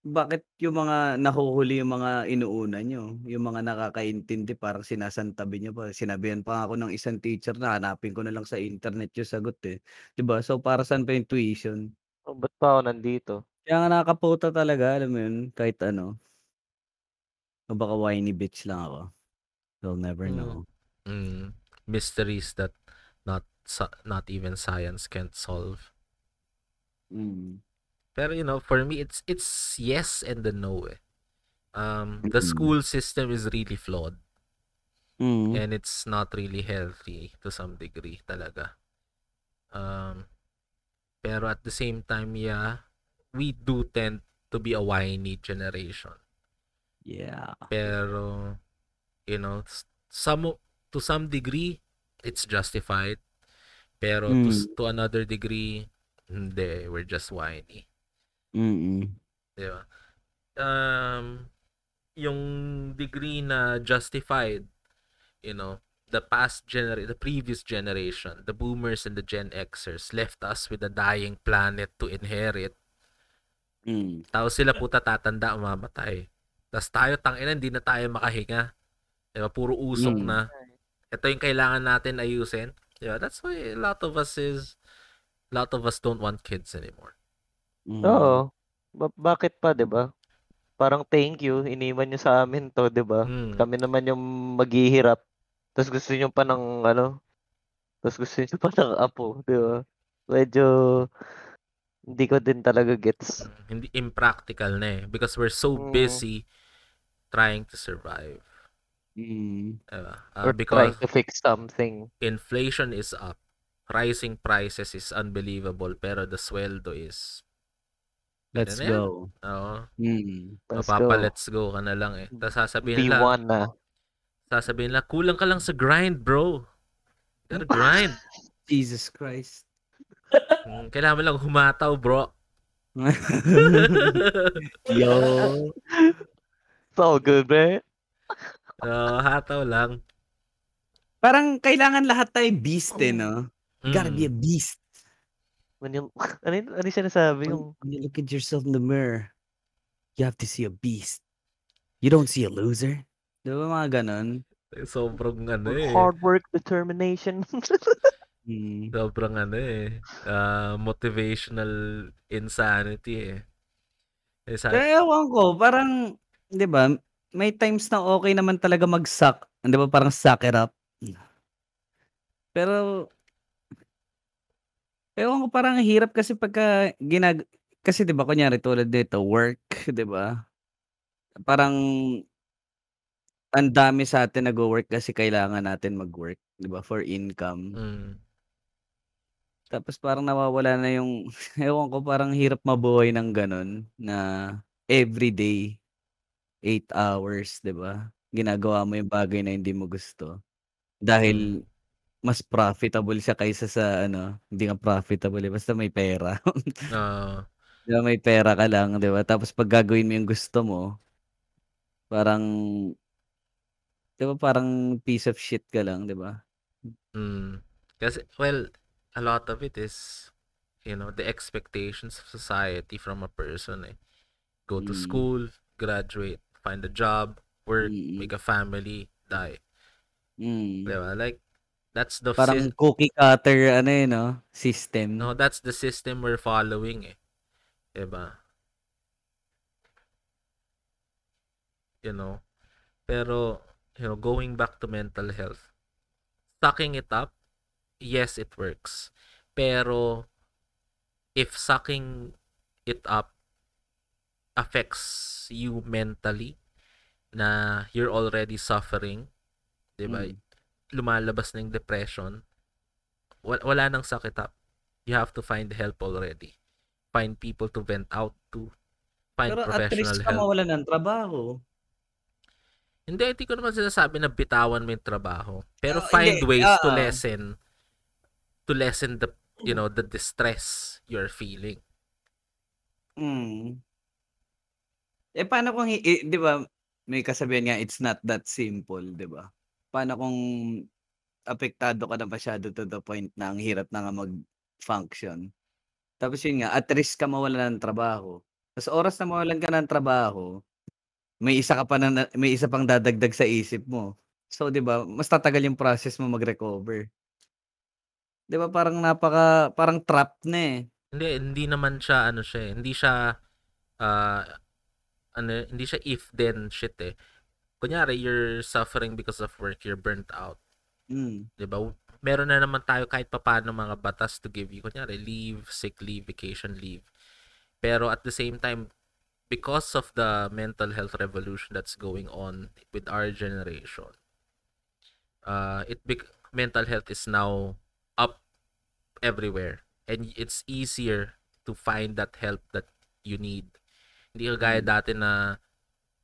bakit yung mga nahuhuli yung mga inuuna niyo, yung mga nakakaintindi parang sinasantabi niyo pa. Sinabihan pa nga ako ng isang teacher na hanapin ko na lang sa internet yung sagot, eh, 'di ba? So, para saan pa yung tuition?
Oh, ba't pa ako nandito?
Kaya nga nakakaputa talaga, alam mo yun, kahit ano. O baka whiny bitch lang ako. You'll never
Mm.
know.
Mm. Mysteries that not sa- not even science can't solve.
Mm.
Pero you know, for me it's it's yes and the no eh. Um the
Mm.
school system is really flawed
Mm.
and it's not really healthy to some degree talaga. Um pero at the same time, yeah, we do tend to be a whiny generation.
Yeah.
Pero you know, some to some degree it's justified. Pero to, to another degree, hindi, we're just whiny.
Mm.
Di ba? Um, yung degree na justified, you know, the past gener the previous generation, the boomers and the Gen Xers left us with a dying planet to inherit.
Mm.
Tapos sila puta tatanda, mamatay. Tapos tayo, tangina, hindi na tayo makahinga. Di ba? Puro usok
Mm.
na. Ito yung kailangan natin ayusin. Di ba? That's why a lot of us is, a lot of us don't want kids anymore.
Mm.
Oo. Ba- bakit pa, 'di ba? Parang thank you, iniwan niyo sa amin 'to, 'di ba?
Mm.
Kami naman yung maghihirap. Tapos gusto niyo pa ng ano? Tapos gusto niyo pa ng apo, 'di ba? Medyo hindi ko din talaga gets.
Mm, hindi impractical na eh because we're so
Mm.
busy trying to survive
Mm.
diba? Uh,
Or
because
trying to fix something.
inflation is up rising prices is unbelievable pero the sweldo is
Let's
na yan.
go.
oo
Mm.
Let's
mapapa
go.
let's go ka na lang eh tapos sasabihin nila
B1 na.
sasabihin nila kulang ka lang sa grind bro gotta grind
Jesus Christ.
Mm, kailangan mo lang humataw bro
Yo.
So good, man.
Oo, hataw lang
Parang kailangan lahat tayo beast eh, no? You gotta be a
Mm.
beast.
Ano yung, ano yung, ano yung sinasabi
When,
yung,
when you look at yourself in the mirror, you have to see a beast. You don't see a loser. Di ba mga ganon?
sobrang ano eh
hard work, determination.
Mm.
Sobrang ano eh. ah, motivational insanity eh. eh sa,
Pero ewan ko, parang, di ba, may times na okay naman talaga mag-suck. Di ba, parang suck it up. Pero, ewan ko, parang hirap kasi pagka ginag... Kasi di ba, kunyari tulad dito, work, di ba? Parang, ang dami sa atin nag-work kasi kailangan natin mag-work, di ba, for income.
mm,
Tapos parang nawawala na yung, ewan ko, parang hirap mabuhay ng ganun na everyday, 8 hours, 'di ba? Ginagawa mo yung bagay na hindi mo gusto. Dahil mas profitable siya kaysa sa ano, hindi nga profitable, eh, basta may pera.
ah,
'Di ba, may pera ka lang, 'di ba? Tapos pag gagawin mo yung gusto mo, parang 'di ba, parang piece of shit ka lang, 'di ba?
mm. Kasi, well, a lot of it is, you know, the expectations of society from a person eh. Go to
Mm.
school, graduate, find a job, work,
Mm.
make a family, die.
Mm.
Diba? Like, that's the
Parang
sys-
cookie cutter ano eh, no? System.
no, that's the system we're following eh. Diba? You know? Pero, you know, going back to mental health, sucking it up, yes, it works. Pero, if sucking it up affects you mentally, na you're already suffering, di ba?
Mm.
Lumalabas na yung depression, wala, wala nang suck it up. You have to find help already. Find people to vent out to. Find
Pero at
professional
risk ka
help.
mawalan ng trabaho.
Hindi, hindi ko naman sinasabi na bitawan mo yung trabaho. Pero
Oh,
find
hindi,
ways to
oo.
lessen to lessen the you know the distress you're feeling.
Mm. Eh paano kung eh, 'di ba may kasabihan nga it's not that simple, 'di ba? Paano kung apektado ka na masyado to the point na ang hirap na nga mag-function. Tapos yun nga, at risk ka mawalan ng trabaho. Tapos oras na mawalan ka ng trabaho, may isa ka pa na, may isa pang dadagdag sa isip mo. So 'di ba, mas tatagal yung process mo mag-recover. 'Di ba parang napaka parang trap na eh.
Hindi hindi naman siya ano siya, eh, hindi siya ah ano, hindi siya if then shit eh. Kunyari you're suffering because of work, you're burnt out,
Mm.
'di ba? meron na naman tayo kahit papaano mga batas to give you, kunyari, leave, sick leave, vacation leave. Pero at the same time, because of the mental health revolution that's going on with our generation, uh, it bec- mental health is now up everywhere. And it's easier to find that help that you need. Hindi kagaya dati na,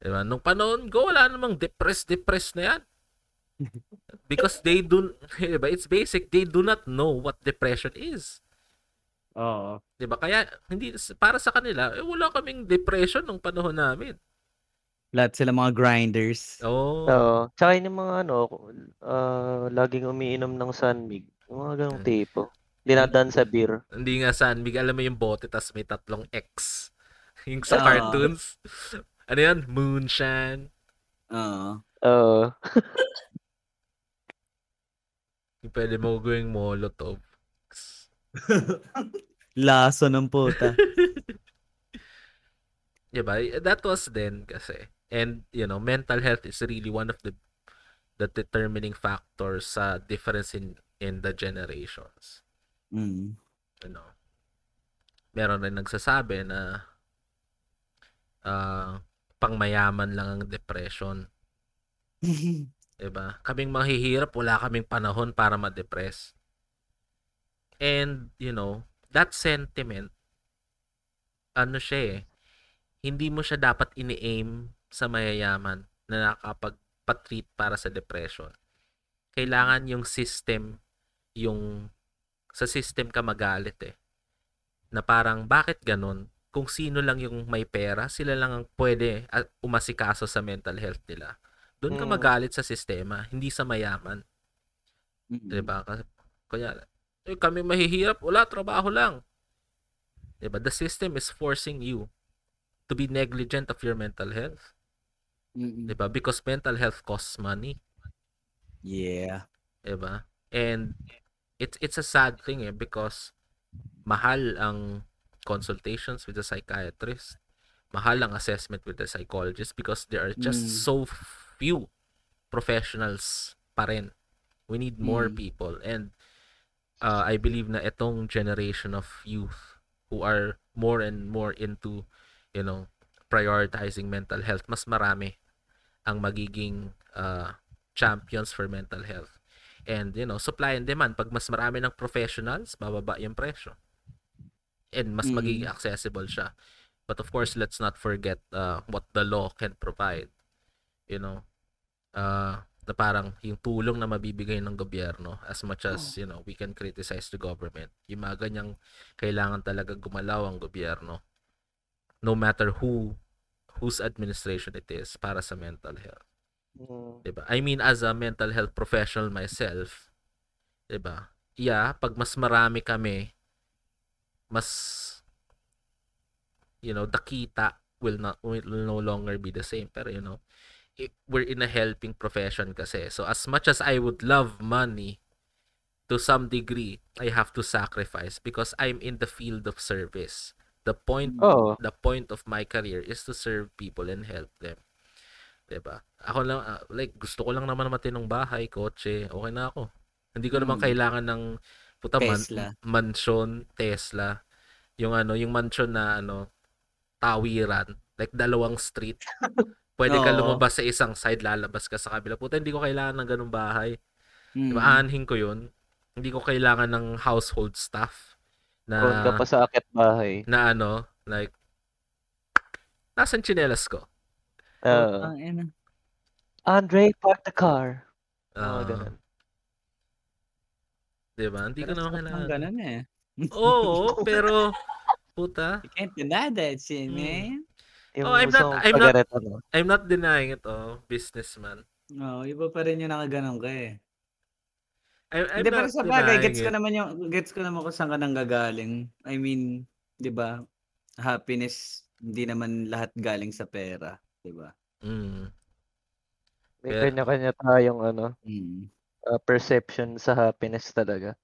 diba, nung panahon ko, wala namang depressed-depressed na yan. Because they do, diba, it's basic, they do not know what depression is.
Oo.
'Di ba? Kaya hindi para sa kanila, eh, wala kaming depression nung panahon namin.
Lahat sila mga grinders.
Oo.
Oo. Tsaka yun yung mga ano, ah, laging umiinom ng Sunmig. Yung mga ganong
Mm.
tipo. Dinadaan sa beer.
Hindi nga San Mig, alam mo yung bote tas may tatlong X. Yung sa
Oo.
cartoons. Ano yan? Moonshine.
Oo.
Oo.
Pwede mo gawing molotov.
Laso ng puta.
Diba? That was then kasi. And, you know, mental health is really one of the the determining factors sa difference in in the generations.
mm.
you know, meron rin nagsasabi na ah pangmayaman lang ang depression. 'Di ba? Kaming mahihirap, wala kaming panahon para ma-depress. And, you know, that sentiment, ano siya eh, hindi mo siya dapat ini-aim sa mayayaman na nakakapag-treat para sa depression. Kailangan yung system, yung sa system ka magalit eh. Na parang, bakit ganun? Kung sino lang yung may pera, sila lang ang pwede at umasikaso sa mental health nila. Doon ka
Mm.
magalit sa sistema, hindi sa mayaman.
Mm.
'Di ba? Kasi kunya eh, kami mahihirap, wala trabaho lang. 'Di ba? The system is forcing you to be negligent of your mental health,
Mm.
'di ba? Because mental health costs money,
Yeah.
'di ba? And it's it's a sad thing eh because mahal ang consultations with the psychiatrist. Mahal ang assessment with the psychologist because there are just
Mm.
so few professionals pa rin. We need more
Mm.
people and uh, I believe na itong generation of youth who are more and more into you know prioritizing mental health mas marami ang magiging uh, champions for mental health and you know supply and demand pag mas marami ng professionals bababa yung presyo and mas
Mm.
magiging accessible siya but of course let's not forget uh, what the law can provide you know uh, na parang yung tulong na mabibigay ng gobyerno as much as you know we can criticize the government yung mga ganyang kailangan talaga gumalaw ang gobyerno no matter who whose administration it is para sa mental health
Mm.
'di ba? I mean as a mental health professional myself, 'di ba? Yeah, pag mas marami kami, mas you know, the kita will not will no longer be the same. Pero you know, i- we're in a helping profession kasi. So as much as I would love money to some degree, I have to sacrifice because I'm in the field of service. The point
Oo.
the point of my career is to serve people and help them. 'Di ba? Ako lang ah, like gusto ko lang naman matinong bahay, kotse, okay na ako. Hindi ko naman
Mm.
kailangan ng puta man,
Tesla.
mansion, Tesla. Yung ano, yung mansion na ano tawiran, like dalawang street. Pwede ka lumabas sa isang side, lalabas ka sa kabila. Puta, hindi ko kailangan ng ganung bahay.
Mm.
Diba? Aanhin ko yun. Hindi ko kailangan ng household stuff
Prone ka
na
pa sa akit bahay.
na ano, like nasan tsinelas ko?
Ina.
Andre, park the car.
Ah,
Mga ganun.
Diba? Hindi ko
Pero
naman kailangan.
ganun eh.
Oo, pero puta,
You can't deny that shit,
Mm.
man.
Yung
Oh, I'm not- I'm not-
ano.
I'm not denying it, oh, businessman.
Oo, iba pa rin yung nakaganon ka eh.
I, I'm
Hindi, pero sa bagay, gets ko naman yung, gets ko naman kung saan ka nang gagaling. I mean, di ba, happiness, hindi naman lahat galing sa pera. Di ba?
Mm.
May
Kaya-
kanya-kanya tayong ano,
Mm.
Uh, perception sa happiness talaga.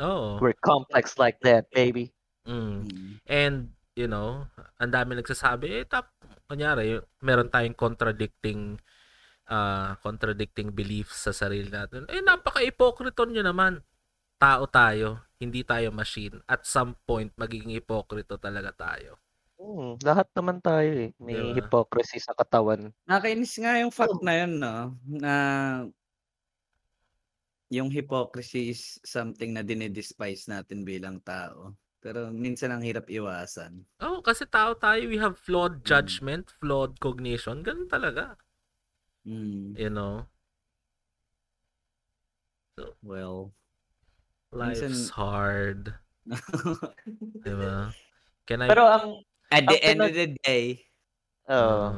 Oo.
We're complex like that, baby.
Mm.
Mm.
And, you know, ang dami nagsasabi, eh, tap, kunyari, meron tayong contradicting ah, contradicting beliefs sa sarili natin. Eh, napaka-hypocrite nyo naman. Tao tayo, hindi tayo machine. At some point, magiging hipokrito talaga tayo.
Hmm, lahat naman tayo eh. May
Diba?
hypocrisy sa katawan.
Nakakainis nga yung fact na yun, no? Na yung hypocrisy is something na dinidespise natin bilang tao. Pero minsan ang hirap iwasan.
Oh, kasi tao tayo, we have flawed
Mm.
judgment, flawed cognition. Ganun talaga.
Mm,
You know?
well.
Life's
Minsan-
hard. Diba? Can I...
Pero ang,
At the
Ang
end of
pinag-
the day,
oh,
Ah,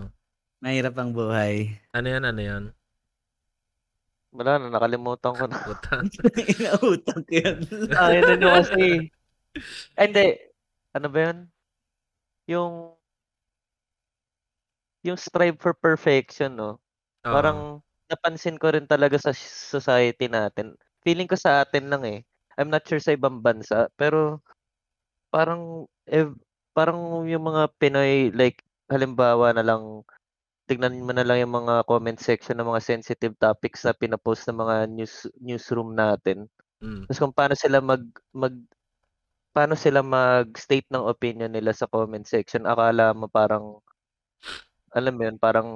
mahirap ang buhay.
ano yan, ano yan?
Wala na, nakalimutan ko na.
Puta.
Inautang ko yan.
Ah, yun yun kasi. Ay, hindi. Ano ba yun? Yung, yung strive for perfection, no?
Oo.
Parang napansin ko rin talaga sa society natin. Feeling ko sa atin lang eh. I'm not sure sa ibang bansa, pero parang eh, parang yung mga Pinoy like halimbawa na lang tignan mo na lang yung mga comment section ng mga sensitive topics na pinopost ng mga news newsroom natin.
Mm.
Tapos kung paano sila mag mag paano sila mag-state ng opinion nila sa comment section, akala mo parang alam mo yun, parang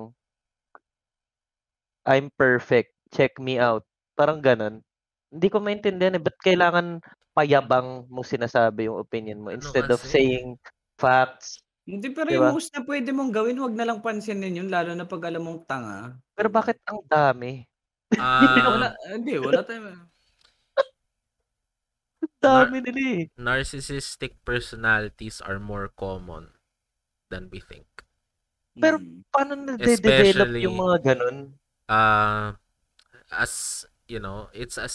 I'm perfect, check me out. Parang ganun. Hindi ko maintindihan eh, ba't kailangan payabang mo sinasabi yung opinion mo
Ano
instead of
kasi?
saying facts.
Hindi, pero
Diba?
yung most na pwede mong gawin, wag na lang pansinin yun, lalo na pag alam mong tanga.
Pero bakit ang dami?
wala,
Ah,
hindi, wala tayong...
Ang dami nila eh.
narcissistic personalities are more common than we think.
Pero-
Mm.
Paano
Especially-
yung mga ganun?
uh as you know it's as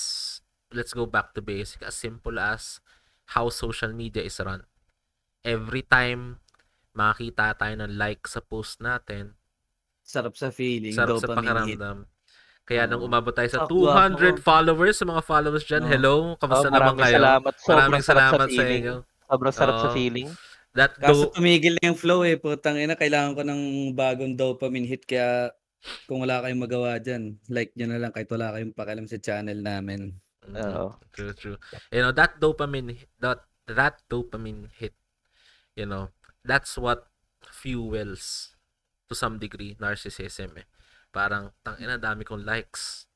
let's go back to basic as simple as how social media is run every time makakita tayo ng like sa post natin
Sarap sa feeling,
sarap sa
hit.
pakiramdam kaya nung
Oo.
umabot tayo sa
Sakto,
200
ako.
followers sa mga followers dyan hello
Oh,
kamusta naman
maraming
kayo
salamat.
Maraming
sarap
salamat
sa
sa inyo
Sobrang sarap sa
Oo.
feeling.
that
Kaso
do
tumigil na yung flow eh, putang ina, kailangan ko ng bagong dopamine hit kaya kung wala kayong magawa dyan, like nyo na lang kahit wala kayong pakialam sa channel namin.
Mhm.
Oo.
True, true. You know, that dopamine, that, that dopamine hit, you know, that's what fuels, to some degree, narcissism eh. Parang, tang ina, dami kong likes.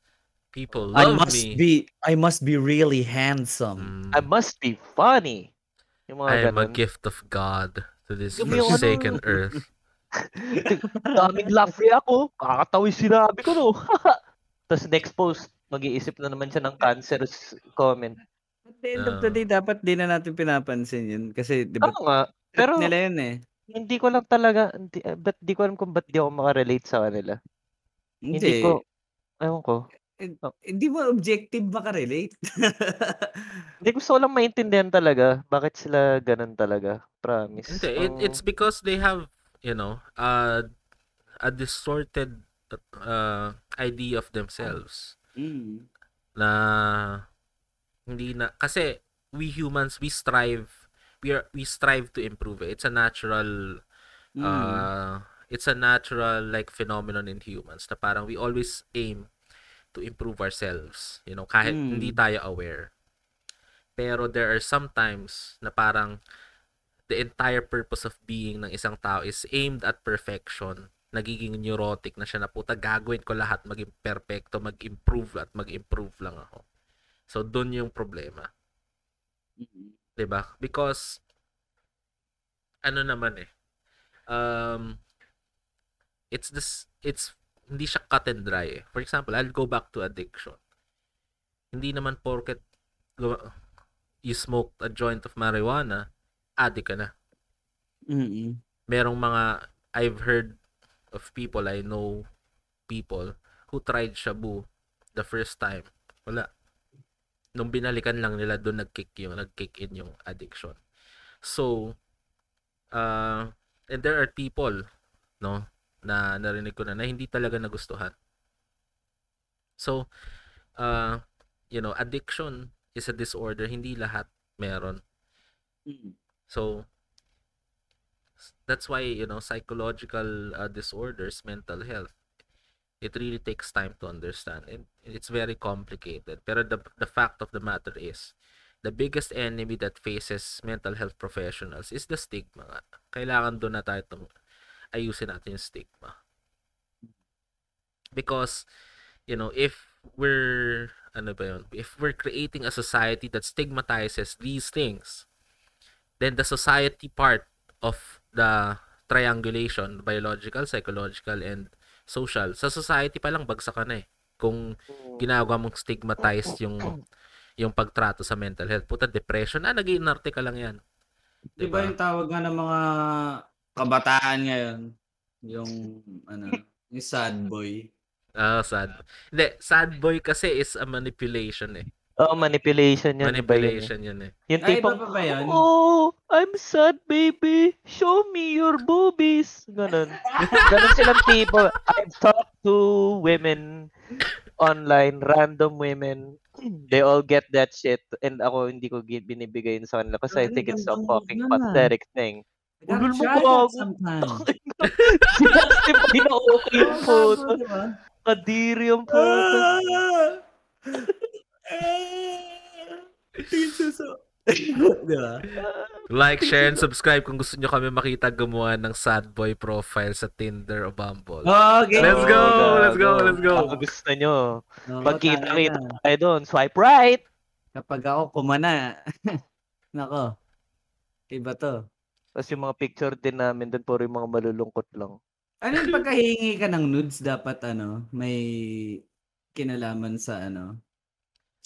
People
I
love
must
me.
be I must be really handsome.
Mm,
I must be funny. Yung mga
I am a gift of God to this
Yung yung
forsaken earth.
Daming laugh ako. Kakatawa yung sinabi ko, no? Tapos next post, mag-iisip na naman siya ng cancerous comment.
At the end of the
Oo.
day, dapat di na natin pinapansin yun. Kasi, di ba,
Pero
nila yun eh.
hindi ko lang talaga, hindi, eh, ba't di ko alam kung ba't di ako makarelate sa kanila. Hindi,
Hindi.
ko, ewan ko.
Hindi mo objective makarelate.
Hindi gusto ko lang maintindihan talaga bakit sila ganun talaga. Promise.
Hindi, it,
Ang-
it's because they have, you know, uh, a distorted uh, idea of themselves.
mm.
na hindi na kasi we humans we strive we are we strive to improve it. It's a natural
Mm.
uh it's a natural like phenomenon in humans na parang we always aim to improve ourselves, you know, kahit
Mm.
hindi tayo aware. Pero there are sometimes na parang the entire purpose of being ng isang tao is aimed at perfection. Nagiging neurotic na siya na puta gagawin ko lahat maging perfecto, mag-improve at mag-improve lang ako. So doon yung problema.
Mm.
'Di ba? Because ano naman eh. Um it's this it's hindi siya cut and dry eh. For example, I'll go back to addiction. Hindi naman porket you smoked a joint of marijuana, addict ka na.
Mm-mm.
Merong mga I've heard of people, I know people who tried shabu the first time. Wala. Nung binalikan lang nila doon nag-kick yung nag-kick in yung addiction. So uh and there are people no na narinig ko na na hindi talaga nagustuhan. So uh you know, addiction is a disorder, hindi lahat meron.
Mm.
So that's why you know psychological uh, disorders, mental health It really takes time to understand and it's very complicated. Pero the the fact of the matter is the biggest enemy that faces mental health professionals is the stigma. nga. Kailangan doon na tayo tum- ayusin natin yung stigma. Because you know, if we're ano ba yun? If we're creating a society that stigmatizes these things, then the society part of the triangulation, biological, psychological, and social, sa society pa lang bagsak ka na eh. Kung ginagawa mong stigmatized yung yung pagtrato sa mental health. Puta, depression, ah, nag-iinarte ka lang yan.
Di ba yung tawag nga ng mga kabataan ngayon? Yung, ano, yung sad boy.
Ah, sad. Hindi, sad boy kasi is a manipulation eh.
Oo, manipulation yun. eh.
Manipulation yun eh.
Yung
Ay, iba
tipong,
pa ba yun?
Oh, I'm sad, baby. Show me your boobies. Ganon. Ganon silang tipo. I've talked to women online, random women. They all get that shit. And ako, hindi ko binibigay yun sa kanila kasi I
Ay,
think it's a fucking pathetic thing. Ulul mo gago.
sometime.
Kasi pag okay yung photo. Kadiri yung photo.
Di ba?
Like, share, and subscribe kung gusto nyo kami makita gumawa ng sad boy profile sa Tinder o Bumble.
Okay.
Let's go,
Oh,
let's go, let's go.
Baka gusto nyo.
Oo,
Pagkita-kita
tama.
tayo doon, swipe right.
Kapag ako kumana, nako, iba to.
Tapos yung mga picture din namin doon, puro yung mga malulungkot lang.
Ano yung pagkahingi ka ng nudes, dapat ano, may kinalaman sa ano,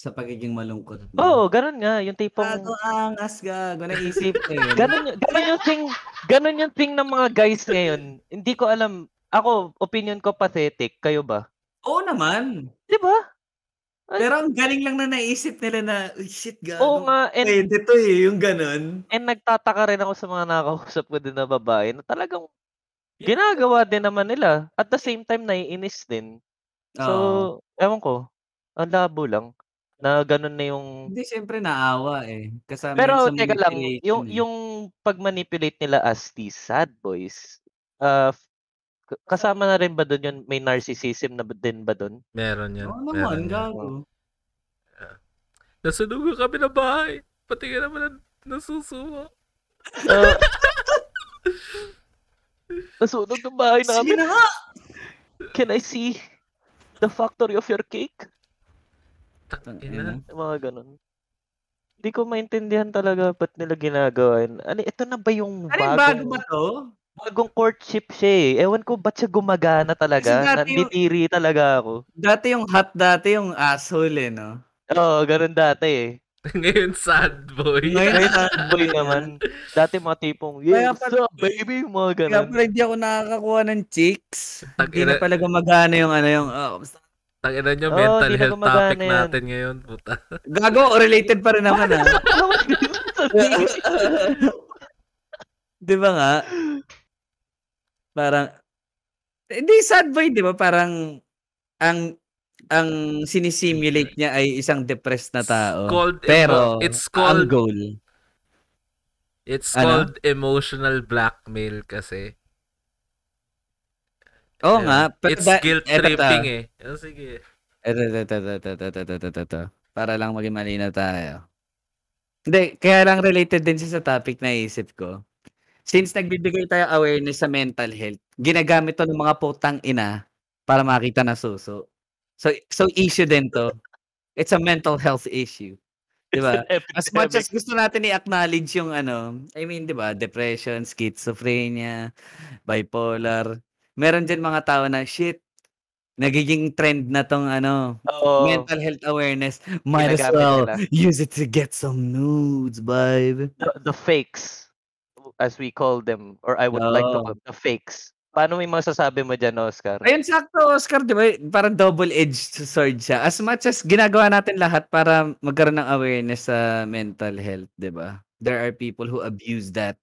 sa pagiging malungkot mo.
Oo, oh, ganun nga. Yung tipong...
Gago angas, gago. Naisip ko yun.
Ganun, ganun yung thing, ganun yung thing ng mga guys ngayon. Hindi ko alam. Ako, opinion ko pathetic. Kayo ba?
Oo naman.
Di ba?
Pero ang galing lang na naisip nila na, "Uy, shit, gago.
Oo nga. And,
Pwede to eh, yung ganun.
and nagtataka rin ako sa mga nakakausap ko din na babae na talagang ginagawa din naman nila. At the same time, naiinis din. So,
Oo.
ewan ko. Ang labo lang. Na ganun na yung...
Hindi, syempre naawa eh. Kasama
Pero
sa
teka lang, yung
eh.
yung pag-manipulate nila as these sad boys, uh, kasama na rin ba doon yun? May narcissism na din ba doon?
Meron yan.
Oo
meron
naman,
yan.
gago.
Nasunugan kami ng bahay. Pati ka naman na- nasusuwa.
Uh, nasunog ng bahay
Sige
namin.
na nga!
Can I see the factory of your cake?
Tangina.
Mga ganun. Hindi ko maintindihan talaga ba't nila ginagawa yun. Ano, ito na ba yung
Ano yung bago
bagong,
ba to?
bagong courtship siya eh. Ewan ko ba't siya gumagana talaga.
Dati yung-
talaga ako.
Dati yung hot dati yung asshole eh, no?
Oo, ganun dati eh.
Ngayon, sad boy.
Ngayon,
sad boy naman. Dati mga tipong,
Kaya
yeah, what's
pala-
up, baby? Mga
Kaya
ganun.
pala hindi ako nakakakuha ng chicks. Hindi na pala gumagana yung ano yung, oh, basta-
Tangina nyo,
Oo,
mental health topic
yan.
natin ngayon. Puta.
gago, related pa rin naman ah. di ba nga? Parang, hindi sad boy, di ba? Parang, ang, ang sinisimulate niya ay isang depressed na tao.
Called,
Pero,
emo- it's
ang
called,
goal.
it's
Ano?
called emotional blackmail kasi.
Oo
Yeah.
nga. pero
It's
da-
guilt tripping eh. Oh, sige.
Eto, eto, eto, eto, eto, eto, eto, eto, eto. Para lang maging malinaw tayo. Hindi, kaya lang related din siya sa topic na isip ko. Since nagbibigay tayo awareness sa mental health, ginagamit to ng mga putang ina para makita na suso. So, so issue din to. It's a mental health issue. Di ba? As much as gusto natin i-acknowledge yung ano, I mean, di ba, depression, schizophrenia, bipolar, meron din mga tao na, shit, nagiging trend na tong ano,
Oo.
mental health awareness. Might as
Ginagamit
well
nila.
use it to get some nudes, babe.
the, the fakes, as we call them, or I would like to
Oo.
call the fakes. Paano may masasabi mo dyan, Oscar?
Ayun, sakto, Oscar, di ba? Parang double-edged sword siya. As much as ginagawa natin lahat para magkaroon ng awareness sa mental health, di ba? There are people who abuse that.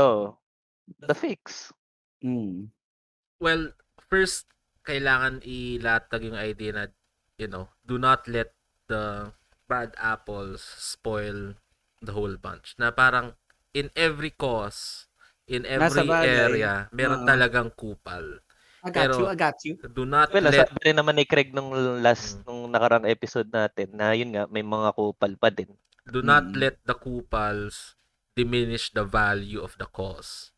Oh, the fakes.
Mm.
Well, first, kailangan ilatag yung idea na, you know, do not let the bad apples spoil the whole bunch. Na parang, in every cause, in every
bagay.
area, meron
Oo.
talagang kupal.
I got
Pero-
you, I got you.
Do not
Well,
let
sabi rin naman ni Craig nung last,
Mm.
nung nakarang episode natin na yun nga, may mga kupal pa din.
do not
Mm.
let the kupals diminish the value of the cause.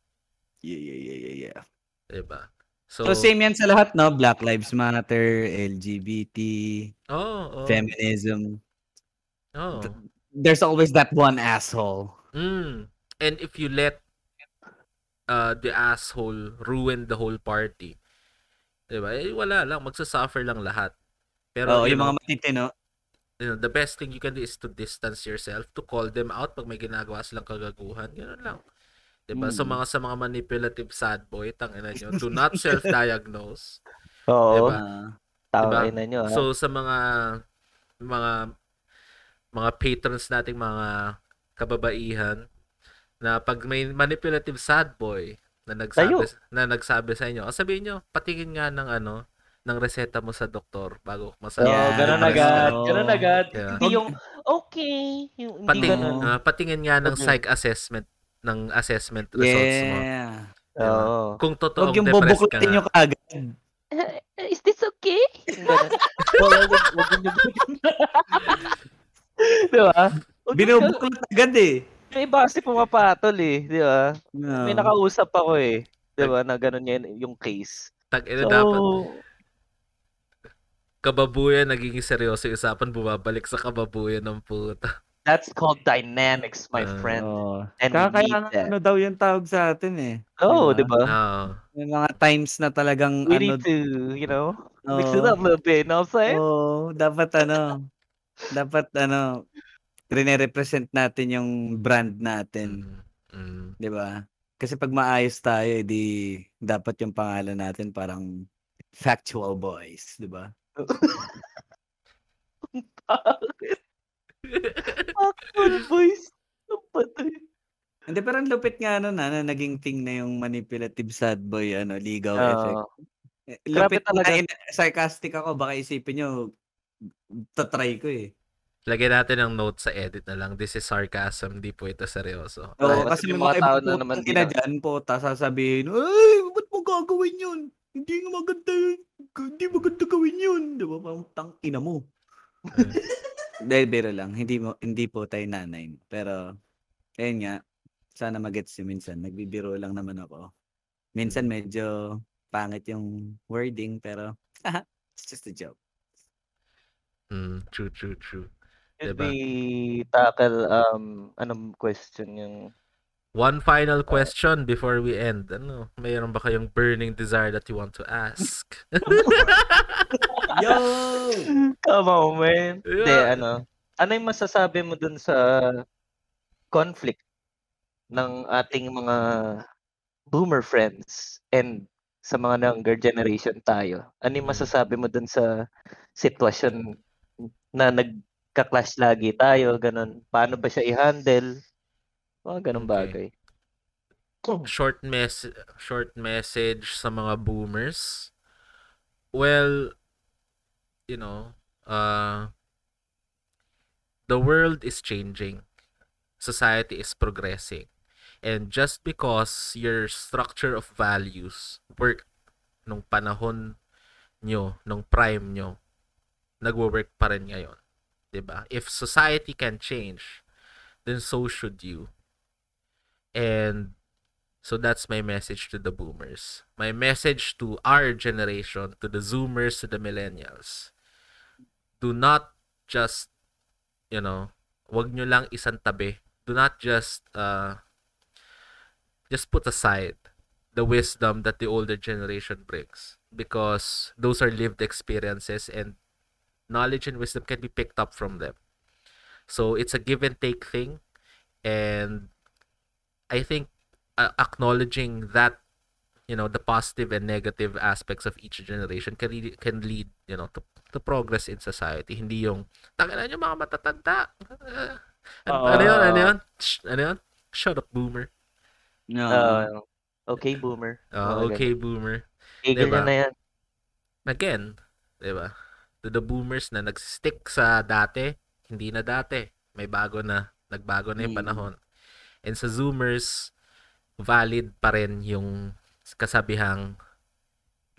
Yeah, yeah, yeah, yeah, yeah.
Diba?
So, same yan sa lahat, no? Black Lives Matter, LGBT,
Oh, oh.
feminism.
oh.
There's always that one asshole.
Mm. And if you let uh, the asshole ruin the whole party, diba? Eh, wala lang. Magsasuffer lang lahat. Pero, you
yung
know,
mga matitino.
you know, the best thing you can do is to distance yourself, to call them out pag may ginagawa silang kagaguhan. Ganun lang. Diba? So,
Mm.
mga sa mga manipulative sad boy, tangina nyo, do not self-diagnose.
Oo,
Diba?
Ah,
tama
Diba?
na nyo. ah.
So, sa mga mga mga patrons nating mga kababaihan na pag may manipulative sad boy na nagsabi
Tayo.
na nagsabi sa inyo, o sabihin nyo, patingin nga ng ano, ng reseta mo sa doktor bago masabi.
Oo,
Yeah,
ganun agad. Ganun agad.
Yeah.
Hindi yung, okay. Yung, ganun.
ah, patingin nga ng
Okay.
psych assessment ng assessment results mo.
yeah.
diba?
Oo.
Kung totoong
Huwag yung
depressed ka
bubuklatin nyo kaagad.
Is this okay? Yung ganun. Wag- wag- wag nyo bigyan. Di ba? Wag nyo-
Binubuklat agad eh.
Yung iba kasi pumapatol eh. Di ba?
No.
May nakausap ako eh. Di ba? Na ganun yan yung case.
Tag, ina,
So,
dapat kababuyan nagiging seryoso yung usapan bumabalik sa kababuyan ng puta.
That's called dynamics, my
Ah.
friend.
Oo.
And
Kaya, kaya ano daw yung tawag sa atin eh.
Oo, di
Diba?
ba?
Oo.
May mga times na talagang
We
ano.
need to, you know, mix it up a little bit. You know what I'm saying?
Oo, dapat ano, dapat ano, rene-represent natin yung brand natin,
Mm. Mm.
'di ba? Kasi pag maayos tayo, edi dapat yung pangalan natin parang factual boys, 'di ba?
Awkward voice. Ang patay.
Hindi pero ang lupit nga ano na, na naging thing na yung manipulative sad boy ano, ligaw
Oo.
effect. Eh,
Grabe
Lupit
talaga.
talaga. Sarcastic ako, baka isipin nyo, tatry ko eh.
Lagyan natin ng note sa edit na lang. This is sarcasm, di po ito seryoso.
Oo,
Ay,
kasi
kasi
may
yung mga tao na naman din,
dyan po, ta sasabihin, ay, ba't mo gagawin yun? Hindi nga maganda yun. Hindi maganda gawin yun. Di ba? Parang tang ina mo. Dahil biro lang, hindi mo hindi po tayo nanay. Pero, ayun nga, sana magets nyo minsan. Nagbibiro lang naman ako. Minsan medyo pangit yung wording, pero, it's just a joke.
Mm, true, true, true.
Should
Diba?
we tackle, um, anong question yung
One final question before we end. Ano, mayroon ba kayong burning desire that you want to ask?
Yo!
Come on, man. Hindi,
Yeah.
ano. Ano yung masasabi mo dun sa conflict ng ating mga boomer friends and sa mga younger generation tayo? Ano yung masasabi mo dun sa sitwasyon na nagka-clash lagi tayo, ganun? Paano ba siya i-handle? Mga ganun
Okay.
bagay.
short mess short message sa mga boomers. Well, you know, uh the world is changing. Society is progressing. And just because your structure of values work nung panahon nyo, nung prime nyo, nagwo-work pa rin ngayon. ba? If society can change, then so should you. And so that's my message to the boomers. My message to our generation, to the zoomers, to the millennials. Do not just, you know, wag nyo lang isang tabi. Do not just, uh, just put aside the wisdom that the older generation brings. Because those are lived experiences and knowledge and wisdom can be picked up from them. So it's a give and take thing. And I think uh, acknowledging that you know the positive and negative aspects of each generation can lead, can lead you know to, to progress in society hindi yung tangina niyo mga matatanda Uh, ano, ano yun ano yun Shh, ano yun shut up boomer
No.
Uh, okay, boomer.
Uh, okay boomer
Tigil
Diba?
nyo na yan.
again 'di ba to the boomers na nagstick sa dati hindi na dati may bago na nagbago na yung
Mm.
panahon and sa zoomers valid pa rin yung kasabihang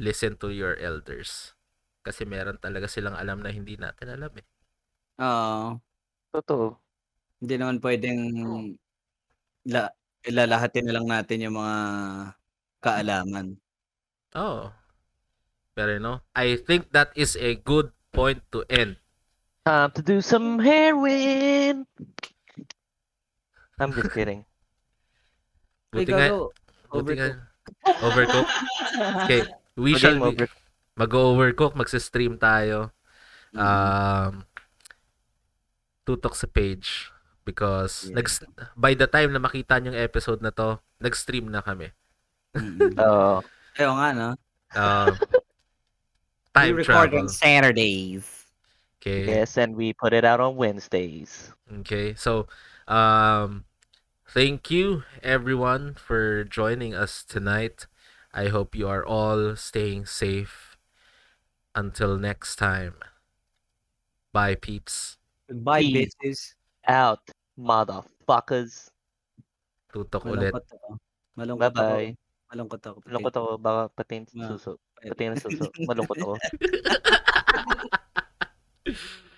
listen to your elders. Kasi meron talaga silang alam na hindi natin alam eh.
Oo.
Totoo.
Hindi naman pwedeng la ilalahatin na lang natin yung mga kaalaman.
Oh. Pero you know, I think that is a good point to end.
Time to do some heroin. I'm just kidding.
Buti nga, buti nga,
overcook.
Okay, we shall be, mag-overcook, magsa-stream tayo.
Mm.
Um, tutok sa page because
Yeah.
nag by the time na makita niyo yung episode na to, nag-stream na kami.
Mm.
Oo.
Ayaw nga, no?
Um, time
We record
travel.
on Saturdays.
Okay.
Yes, and we put it out on Wednesdays.
Okay. So, um, thank you everyone for joining us tonight. I hope you are all staying safe. Until next time. Bye, peeps.
Goodbye,
Peace.
bitches.
Out, motherfuckers.
Tutok ulit.
Malungkot ako. Malungkot ako.
Bye-bye.
Malungkot ako.
Malungkot ako. Baka pati yung suso. Pati yung suso. Malungkot ako.